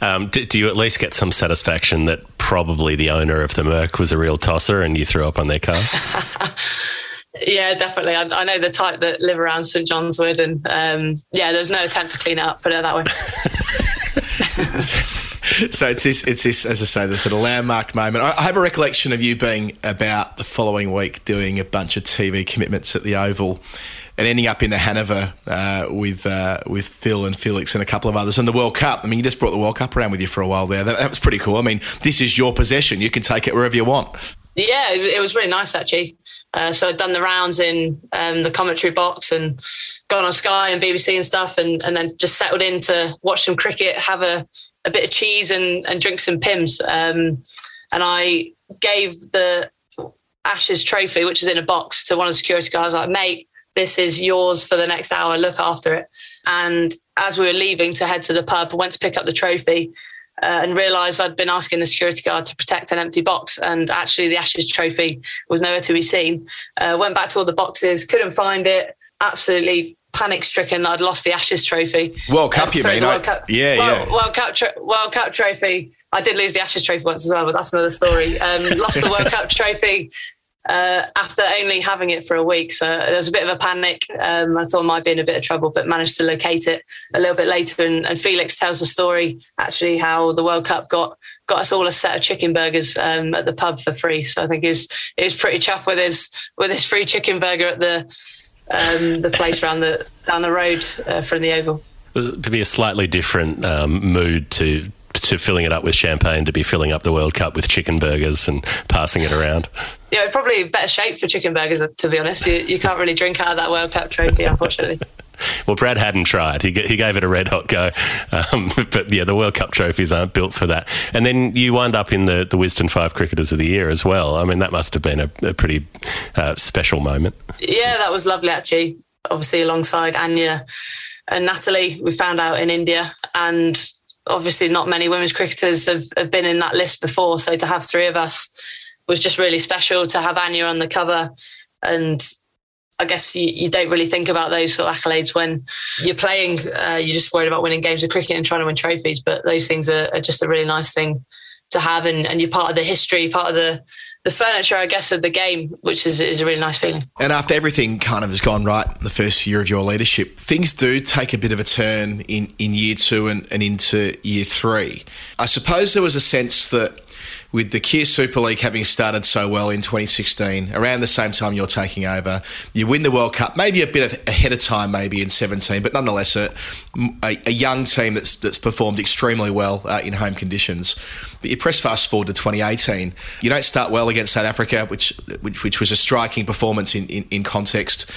Um, do, do, you at least get some satisfaction that probably the owner of the Merc was a real tosser and you threw up on their car? Yeah, definitely. I, I, know the type that live around St John's Wood, and um, yeah, there's no attempt to clean it up. Put it that way. so it's this, it's this, as I say, this sort of landmark moment. I, I have a recollection of you being about the following week doing a bunch of TV commitments at the Oval and ending up in the Hanover uh, with uh, with Phil and Felix and a couple of others and the World Cup. I mean, you just brought the World Cup around with you for a while there. That, that was pretty cool. I mean, this is your possession. You can take it wherever you want. Yeah, it, was really nice actually. Uh, so I'd done the rounds in um, the commentary box and gone on Sky and BBC and stuff, and, and then just settled in to watch some cricket, have a, a bit of cheese and, and drink some Pimm's. Um, and I gave the Ashes trophy, which is in a box, to one of the security guards. Like, mate, this is yours for the next hour. Look after it. And as we were leaving to head to the pub, I went to pick up the trophy uh, and realised I'd been asking the security guard to protect an empty box, and actually the Ashes trophy was nowhere to be seen. Uh, went back to all the boxes, couldn't find it. Absolutely panic stricken I'd lost the Ashes trophy. World Cup, uh, you mean? World Cup, yeah, World, yeah. World Cup, World Cup trophy. I did lose the Ashes trophy once as well, but that's another story. Um, lost the World Cup trophy uh, after only having it for a week. So there was a bit of a panic. Um, I thought I might be in a bit of trouble, but managed to locate it a little bit later. And, and Felix tells the story actually how the World Cup got got us all a set of chicken burgers um, at the pub for free. So I think he was he was pretty chuffed with his with his free chicken burger at the um, the place around the down the road uh, from the Oval. To be a slightly different um, mood to to filling it up with champagne to be filling up the World Cup with chicken burgers and passing it around. Yeah, probably better shape for chicken burgers, to be honest. You, you can't really drink out of that World Cup trophy, unfortunately. well, Brad hadn't tried. He, he gave it a red hot go. Um, but yeah, the World Cup trophies aren't built for that. And then you wind up in the, the Wisden Five Cricketers of the Year as well. I mean, that must have been a, a pretty uh, special moment. Yeah, that was lovely, actually. Obviously, alongside Anya and Natalie, we found out in India. And obviously not many women's cricketers have, have been in that list before. So to have three of us was just really special to have Anya on the cover. And I guess you, you don't really think about those sort of accolades when you're playing. Uh, you're just worried about winning games of cricket and trying to win trophies. But those things are, are just a really nice thing to have. And, and you're part of the history, part of the the furniture, I guess, of the game, which is, is a really nice feeling. And after everything kind of has gone right the first year of your leadership, things do take a bit of a turn in, in year two and, and into year three. I suppose there was a sense that with the Kia Super League having started so well in 2016, around the same time you're taking over, you win the World Cup, maybe a bit ahead of time, maybe in 17, but nonetheless a, a, a young team that's that's performed extremely well uh, in home conditions. But you press fast forward to 2018, you don't start well against South Africa, which which, which was a striking performance in, in, in context.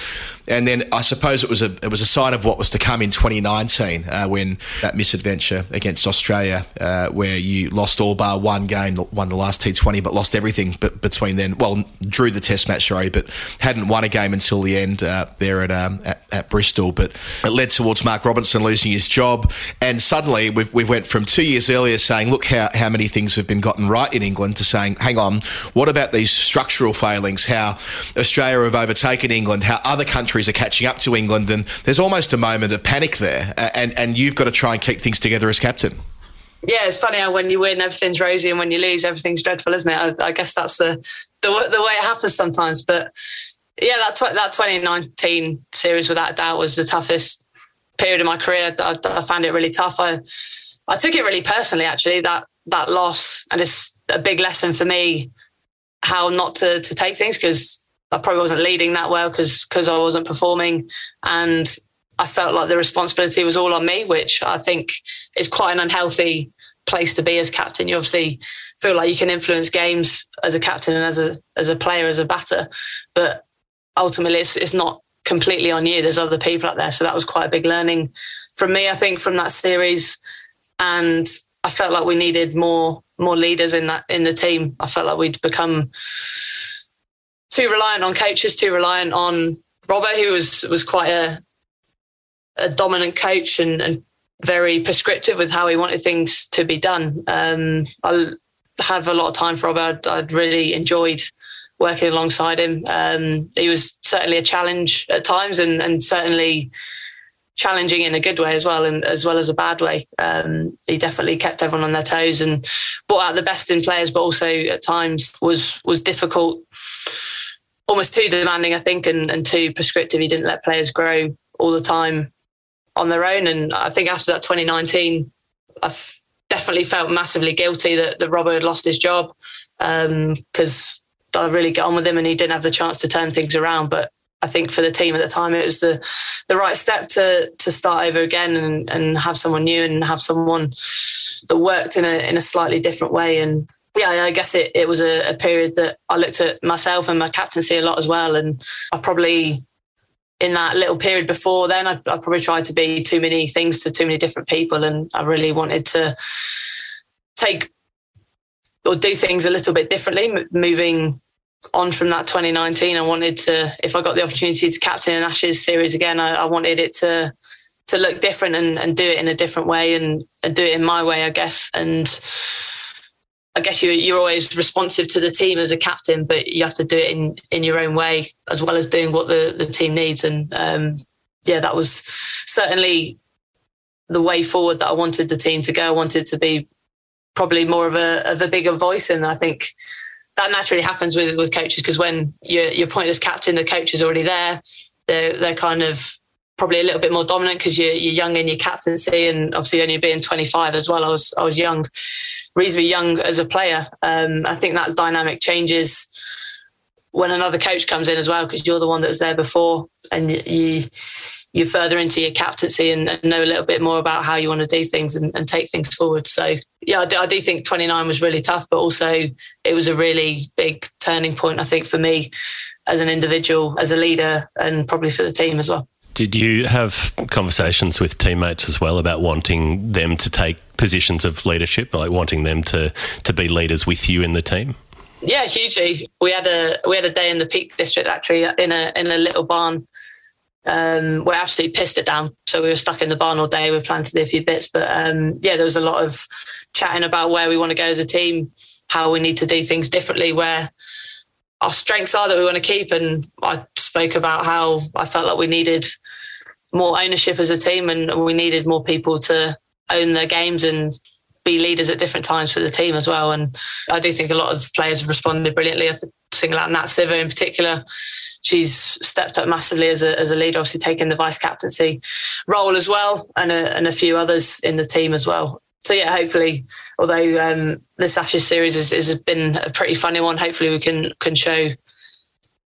And then I suppose it was a it was a sign of what was to come in 2019 uh, when that misadventure against Australia, uh, where you lost all bar one game, won the last T20, but lost everything. But between then, well, drew the Test match, sorry, but hadn't won a game until the end uh, there at, um, at, at Bristol. But it led towards Mark Robinson losing his job, and suddenly we we went from two years earlier saying, look how how many things have been gotten right in England to saying, hang on, what about these structural failings? How Australia have overtaken England? How other countries are catching up to England, and there's almost a moment of panic there. And and you've got to try and keep things together as captain. Yeah, it's funny how when you win, everything's rosy, and when you lose, everything's dreadful, isn't it? I, I guess that's the, the the way it happens sometimes. But yeah, that that 2019 series, without doubt, was the toughest period of my career. I, I found it really tough. I I took it really personally, actually. That that loss, and it's a big lesson for me how not to to take things because I probably wasn't leading that well because because I wasn't performing, and I felt like the responsibility was all on me, which I think is quite an unhealthy place to be as captain. You obviously feel like you can influence games as a captain and as a as a player as a batter, but ultimately it's, it's not completely on you. There's other people out there. So that was quite a big learning from me, I think, from that series. And I felt like we needed more more leaders in that in the team. I felt like we'd become too reliant on coaches, too reliant on Robbo, who was was quite a a dominant coach and, and very prescriptive with how he wanted things to be done. Um, I have a lot of time for Robbo. I'd really enjoyed working alongside him. Um, he was certainly a challenge at times, and, and certainly challenging in a good way as well, and as well as a bad way. Um, he definitely kept everyone on their toes and brought out the best in players, but also at times was was difficult, almost too demanding, I think, and, and too prescriptive. He didn't let players grow all the time on their own. And I think after that 2019, I've definitely felt massively guilty that, that Robbo had lost his job because um, I really got on with him and he didn't have the chance to turn things around. But I think for the team at the time, it was the the right step to to start over again and, and have someone new and have someone that worked in a in a slightly different way. And yeah, I guess it, it was a, a period that I looked at myself and my captaincy a lot as well. And I probably in that little period before then, I, I probably tried to be too many things to too many different people, and I really wanted to take or do things a little bit differently. Moving on from that 2019, I wanted to, if I got the opportunity to captain an Ashes series again, I, I wanted it to to look different and, and do it in a different way and, and do it in my way, I guess. And I guess you're, you're always responsive to the team as a captain, but you have to do it in, in your own way as well as doing what the, the team needs. And um, yeah, that was certainly the way forward that I wanted the team to go. I wanted to be probably more of a of a bigger voice, and I think that naturally happens with with coaches because when you're you're appointed as captain, the coach is already there. They're they're kind of probably a little bit more dominant because you're, you're young in your captaincy, and obviously only being 25 as well. I was I was young reasonably young as a player. Um, I think that dynamic changes when another coach comes in as well, because you're the one that was there before, and you you're further into your captaincy and, and, know a little bit more about how you want to do things and, and take things forward. So yeah, I do, I do, think 29 was really tough, but also it was a really big turning point. I think for me as an individual, as a leader, and probably for the team as well. Did you have conversations with teammates as well about wanting them to take positions of leadership, like wanting them to to be leaders with you in the team? Yeah, hugely. We had a we had a day in the Peak District actually in a in a little barn. Um, we absolutely pissed it down, so we were stuck in the barn all day. We planned to do a few bits, but um, yeah, there was a lot of chatting about where we want to go as a team, how we need to do things differently, where our strengths are that we want to keep. And I spoke about how I felt like we needed more ownership as a team and we needed more people to own their games and be leaders at different times for the team as well. And I do think a lot of players have responded brilliantly. I single out Nat Sciver in particular. She's stepped up massively as a, as a leader, obviously taking the vice captaincy role as well, and a, and a few others in the team as well so yeah, hopefully, although um, this Ashes series has, has been a pretty funny one, hopefully we can can show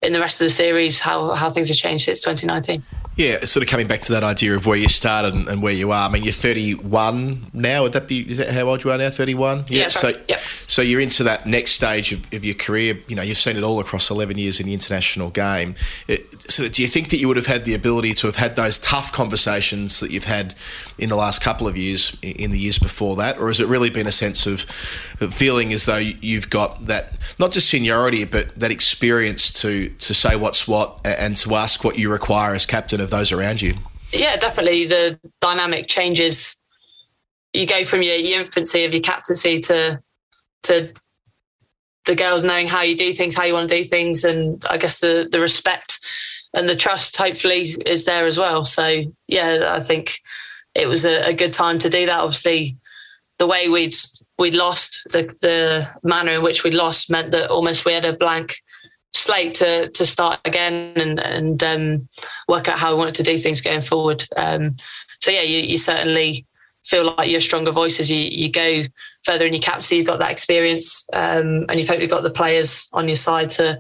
in the rest of the series how how things have changed since 2019. Yeah, sort of coming back to that idea of where you started and, and, where you are. I mean, you're 31 now. Would that be? Is that how old you are now? 31. Yeah. yeah so, so you're into that next stage of, of, your career. You know, you've seen it all across 11 years in the international game. It, so, do you think that you would have had the ability to have had those tough conversations that you've had in the last couple of years, in the years before that, or has it really been a sense of, feeling as though you've got that not just seniority, but that experience to to say what's what and to ask what you require as captain of those around you. Yeah, definitely. The dynamic changes. You go from your, your infancy of your captaincy to to the girls knowing how you do things, how you want to do things, and I guess the the respect and the trust hopefully is there as well. So yeah, I think it was a, a good time to do that. Obviously, the way we'd we'd lost the the manner in which we'd lost meant that almost we had a blank slate to to start again and and um, work out how we wanted to do things going forward. Um, so yeah, you, you, certainly feel like you're stronger voices. you you go further in your captaincy. You've got that experience, um, and you've hopefully got the players on your side to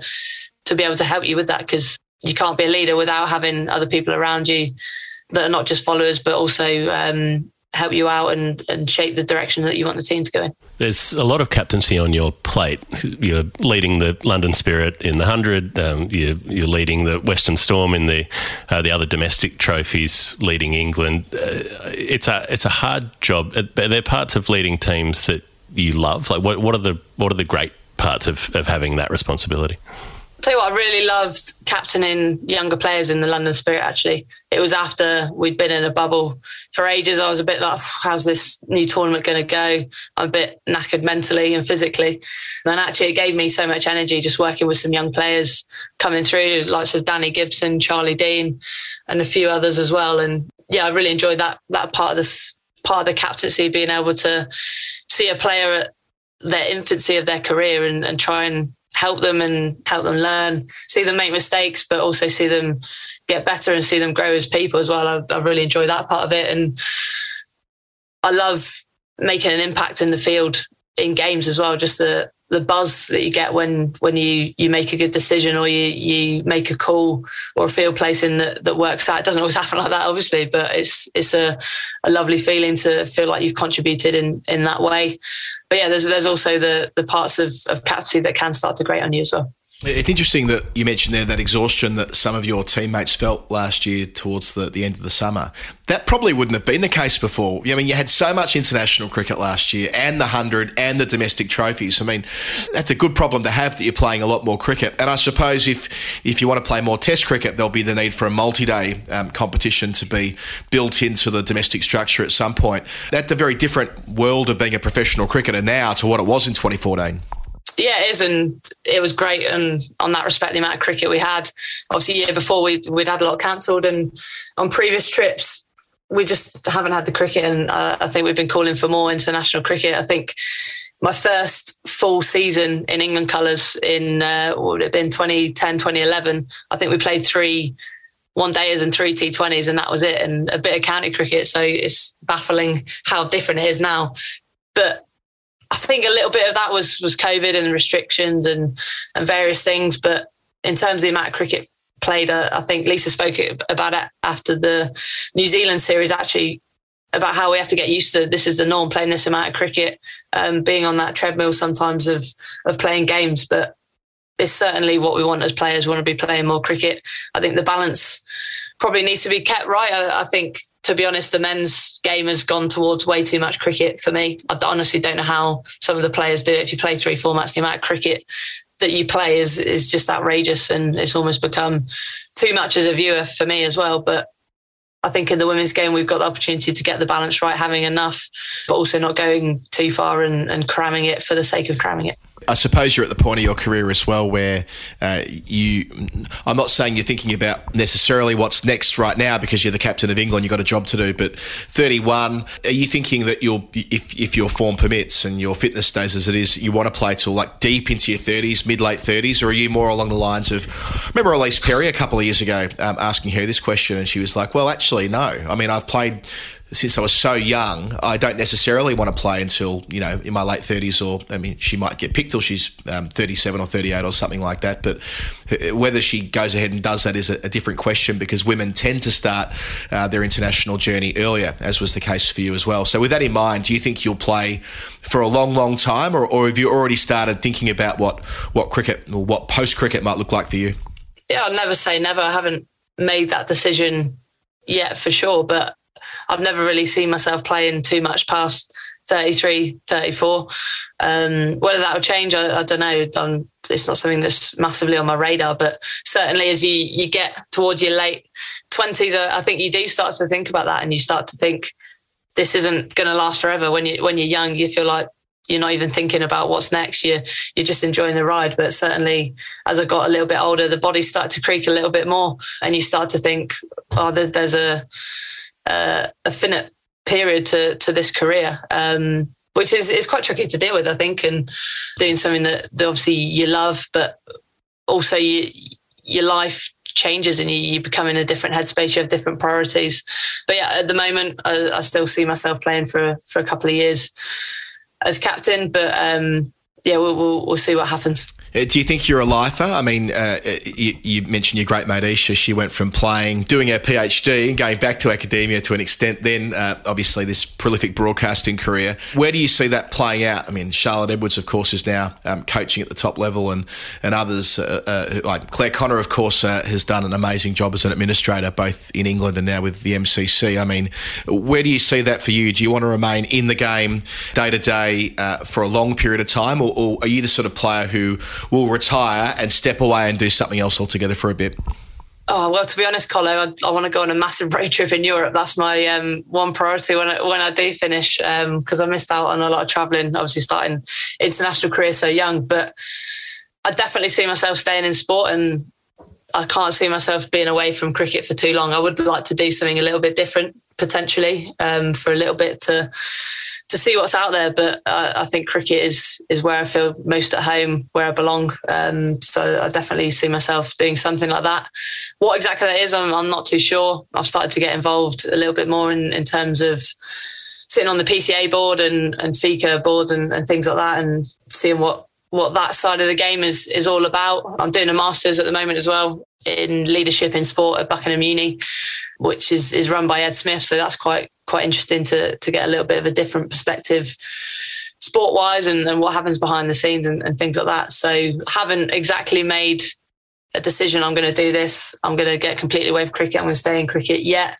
to be able to help you with that because you can't be a leader without having other people around you that are not just followers but also um, help you out and, and shape the direction that you want the team to go in. There's a lot of captaincy on your plate. You're leading the London Spirit in the hundred. Um, you're, you're, leading the Western Storm in the uh, the other domestic trophies, leading England. Uh, it's a it's a hard job. Are there parts of leading teams that you love? Like what what are the what are the great parts of, of having that responsibility? Tell you what, I really loved captaining younger players in the London Spirit. Actually, it was after we'd been in a bubble for ages. I was a bit like, "How's this new tournament going to go?" I'm a bit knackered mentally and physically. And actually, it gave me so much energy just working with some young players coming through, like of Dani Gibson, Charlie Dean, and a few others as well. And yeah, I really enjoyed that that part of this part of the captaincy, being able to see a player at their infancy of their career and, and try and help them and help them learn, see them make mistakes, but also see them get better and see them grow as people as well. I, I really enjoy that part of it. And I love making an impact in the field in games as well. Just the the buzz that you get when when you you make a good decision or you you make a call or a field placing that, that works out. It doesn't always happen like that, obviously, but it's it's a, a lovely feeling to feel like you've contributed in in that way. But yeah, there's there's also the the parts of of captaincy that can start to grate on you as well. It's interesting that you mentioned there that exhaustion that some of your teammates felt last year towards the, the end of the summer. That probably wouldn't have been the case before. I mean, you had so much international cricket last year and the 100 and the domestic trophies. I mean, that's a good problem to have that you're playing a lot more cricket. And I suppose if, if you want to play more test cricket, there'll be the need for a multi day um, competition to be built into the domestic structure at some point. That's a very different world of being a professional cricketer now to what it was in 2014 yeah, it is, and it was great. And on that respect, the amount of cricket we had, obviously, year before we we'd had a lot cancelled, and on previous trips we just haven't had the cricket. And uh, I think we've been calling for more international cricket. I think my first full season in England colours in uh, what would it have been 2010, 2011. I think we played three one days and three T20s, and that was it, and a bit of county cricket. So it's baffling how different it is now. But I think a little bit of that was was COVID and restrictions and and various things. But in terms of the amount of cricket played, uh, I think Lisa spoke about it after the New Zealand series. Actually, about how we have to get used to this is the norm playing this amount of cricket, um, being on that treadmill sometimes of of playing games. But it's certainly what we want as players. We want to be playing more cricket. I think the balance probably needs to be kept right. I, I think to be honest, the men's game has gone towards way too much cricket for me. I honestly don't know how some of the players do it. If you play three formats, the amount of cricket that you play is is just outrageous, and it's almost become too much as a viewer for me as well. But I think in the women's game, we've got the opportunity to get the balance right, having enough, but also not going too far and, and cramming it for the sake of cramming it. I suppose you're at the point of your career as well where uh, you. I'm not saying you're thinking about necessarily what's next right now because you're the captain of England, you've got a job to do. But 31, are you thinking that you'll, if if your form permits and your fitness stays as it is, you want to play till like deep into your 30s, mid late 30s, or are you more along the lines of? Remember Ellyse Perry a couple of years ago um, asking her this question, and she was like, "Well, actually, no. I mean, I've played." Since I was so young, I don't necessarily want to play until you know in my late thirties, or I mean, she might get picked till she's um, thirty-seven or thirty-eight or something like that. But whether she goes ahead and does that is a, a different question because women tend to start uh, their international journey earlier, as was the case for you as well. So, with that in mind, do you think you'll play for a long, long time, or, or have you already started thinking about what what cricket or what post cricket might look like for you? Yeah, I'll never say never. I haven't made that decision yet for sure, but I've never really seen myself playing too much past 33, 34. Um, whether that will change, I, I don't know. Um, it's not something that's massively on my radar, but certainly as you, you get towards your late 20s, I think you do start to think about that and you start to think this isn't going to last forever. When, you, when you're young, you feel like you're not even thinking about what's next. You're, you're just enjoying the ride. But certainly as I got a little bit older, the body started to creak a little bit more and you start to think, oh, there's a uh, a finite period to to this career. Um, which is, is quite tricky to deal with, I think, and doing something that, that obviously you love, but also you, your life changes and you, you become in a different headspace. You have different priorities. But yeah, at the moment, I, I still see myself playing for for a couple of years as captain. But um, yeah, we'll, we'll, we'll see what happens. Uh, Do you think you're a lifer? I mean, uh, you, you mentioned your great mate Isa. She went from playing, doing her PhD, and going back to academia to an extent. Then, uh, obviously, this prolific broadcasting career. Where do you see that playing out? I mean, Charlotte Edwards, of course, is now um, coaching at the top level, and and others uh, uh, like Clare Connor, of course, uh, has done an amazing job as an administrator, both in England and now with the MCC. I mean, where do you see that for you? Do you want to remain in the game day to day uh, for a long period of time, or, or are you the sort of player who will retire and step away and do something else altogether for a bit? Oh well, to be honest, Colo, I, I want to go on a massive road trip in Europe. That's my um, one priority when I, when I do finish because I missed out on a lot of travelling. Obviously, starting international career so young, but I definitely see myself staying in sport, and I can't see myself being away from cricket for too long. I would like to do something a little bit different potentially um, for a little bit to to see what's out there. But uh, I think cricket is is where I feel most at home, where I belong. Um, so I definitely see myself doing something like that. What exactly that is, I'm, I'm not too sure. I've started to get involved a little bit more in, in terms of sitting on the PCA board and and FICA board and, and things like that, and seeing what what that side of the game is is all about. I'm doing a masters at the moment as well in leadership in sport at Buckingham Uni, which is is run by Ed Smith. So that's quite quite interesting to to get a little bit of a different perspective sport wise and, and what happens behind the scenes and, and things like that. So haven't exactly made a decision I'm going to do this. I'm going to get completely away from cricket. I'm going to stay in cricket yet.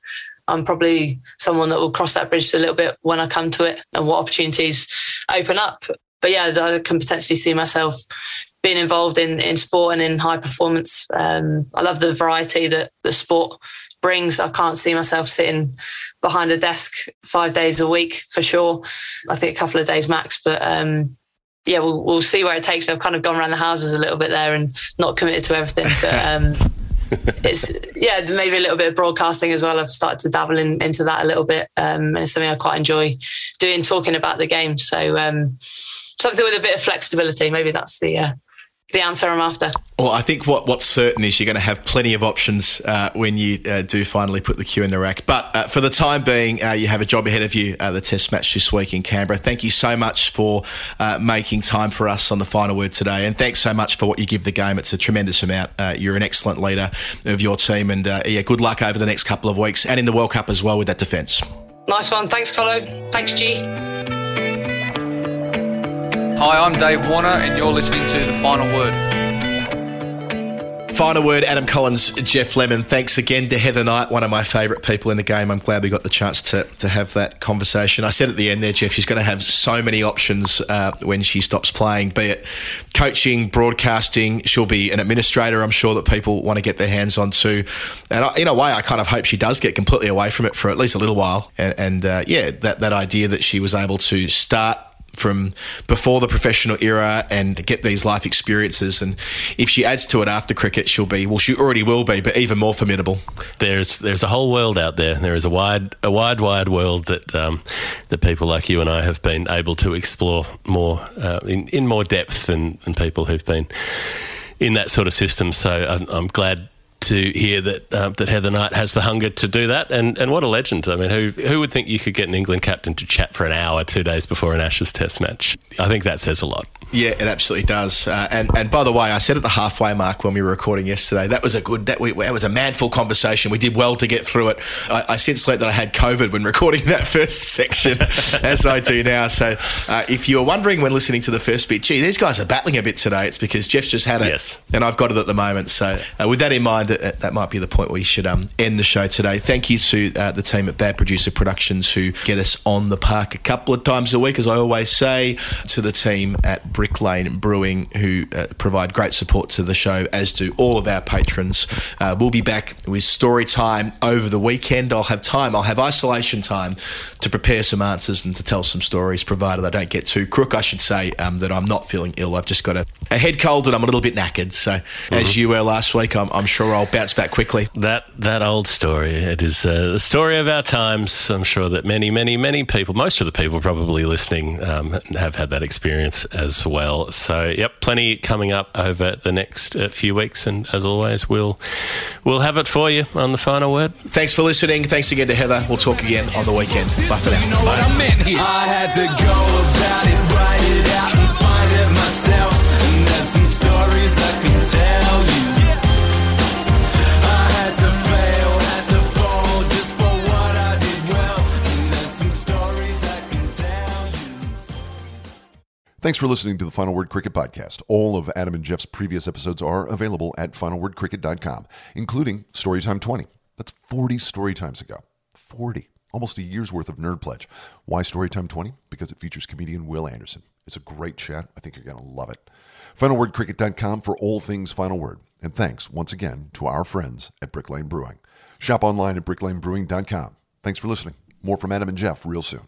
I'm probably someone that will cross that bridge a little bit when I come to it and what opportunities open up. But yeah, I can potentially see myself being involved in, in sport and in high performance. Um, I love the variety that the sport brings. I can't see myself sitting behind a desk five days a week for sure. I think a couple of days max, but um, yeah, we'll, we'll see where it takes me. I've kind of gone around the houses a little bit there and not committed to everything. But um, it's yeah, maybe a little bit of broadcasting as well. I've started to dabble in, into that a little bit, um, and it's something I quite enjoy doing, talking about the game. So um, something with a bit of flexibility. Maybe that's the uh, the answer I'm after. Well, I think what, what's certain is you're going to have plenty of options uh, when you uh, do finally put the cue in the rack. But uh, for the time being, uh, you have a job ahead of you, uh, the test match this week in Canberra. Thank you so much for uh, making time for us on the final word today. And thanks so much for what you give the game. It's a tremendous amount. Uh, you're an excellent leader of your team. And uh, yeah, good luck over the next couple of weeks and in the World Cup as well with that defence. Nice one. Thanks, Colo. Thanks, G. Hi, I'm Dave Warner, and you're listening to The Final Word. Final word, Adam Collins, Geoff Lemon. Thanks again to Heather Knight, one of my favourite people in the game. I'm glad we got the chance to, to have that conversation. I said at the end there, Geoff, she's going to have so many options uh, when she stops playing, be it coaching, broadcasting. She'll be an administrator, I'm sure, that people want to get their hands on too. And I, in a way, I kind of hope she does get completely away from it for at least a little while. And, and uh, yeah, that, that idea that she was able to start from before the professional era and get these life experiences. And if she adds to it after cricket, she'll be well. She already will be, but even more formidable. There's there's a whole world out there. There is a wide a wide wide world that um, that people like you and I have been able to explore more uh, in in more depth than, than people who've been in that sort of system. So I'm, I'm glad to hear that uh, that Heather Knight has the hunger to do that, and and what a legend! I mean, who who would think you could get an England captain to chat for an hour two days before an Ashes Test match? I think that says a lot. Yeah, it absolutely does. Uh, and and by the way, I said at the halfway mark when we were recording yesterday that was a good that we that was a manful conversation. We did well to get through it. I, I since learnt that I had COVID when recording that first section, as I do now. So uh, if you were wondering when listening to the first bit, gee, these guys are battling a bit today. It's because Geoff's just had it, Yes. and I've got it at the moment. So uh, with that in mind, that, that might be the point we should um, end the show today. Thank you to uh, the team at Bad Producer Productions who get us on the park a couple of times a week, as I always say. To the team at Brick Lane Brewing who uh, provide great support to the show, as do all of our patrons. Uh, we'll be back with story time over the weekend. I'll have time. I'll have isolation time to prepare some answers and to tell some stories, provided I don't get too crook. I should say um, that I'm not feeling ill. I've just got a, a head cold and I'm a little bit knackered. So, as you were last week, I'm, I'm sure I'll bounce back quickly. That that old story. It is uh, the story of our times. I'm sure that many, many, many people, most of the people probably listening, um, have had that experience as well. So, yep, plenty coming up over the next uh, few weeks, and as always, we'll we'll have it for you on the final word. Thanks for listening. Thanks again to Heather. We'll talk again on the weekend. Bye for now. You Thanks for listening to the Final Word Cricket Podcast. All of Adam and Geoff's previous episodes are available at finalwordcricket.com, including Storytime 20. That's 40 story times ago. 40. Almost a year's worth of Nerd Pledge. Why Storytime 20? Because it features comedian Will Anderson. It's a great chat. I think you're going to love it. Finalwordcricket.com for all things Final Word. And thanks once again to our friends at Brick Lane Brewing. Shop online at bricklanebrewing.com. Thanks for listening. More from Adam and Jeff real soon.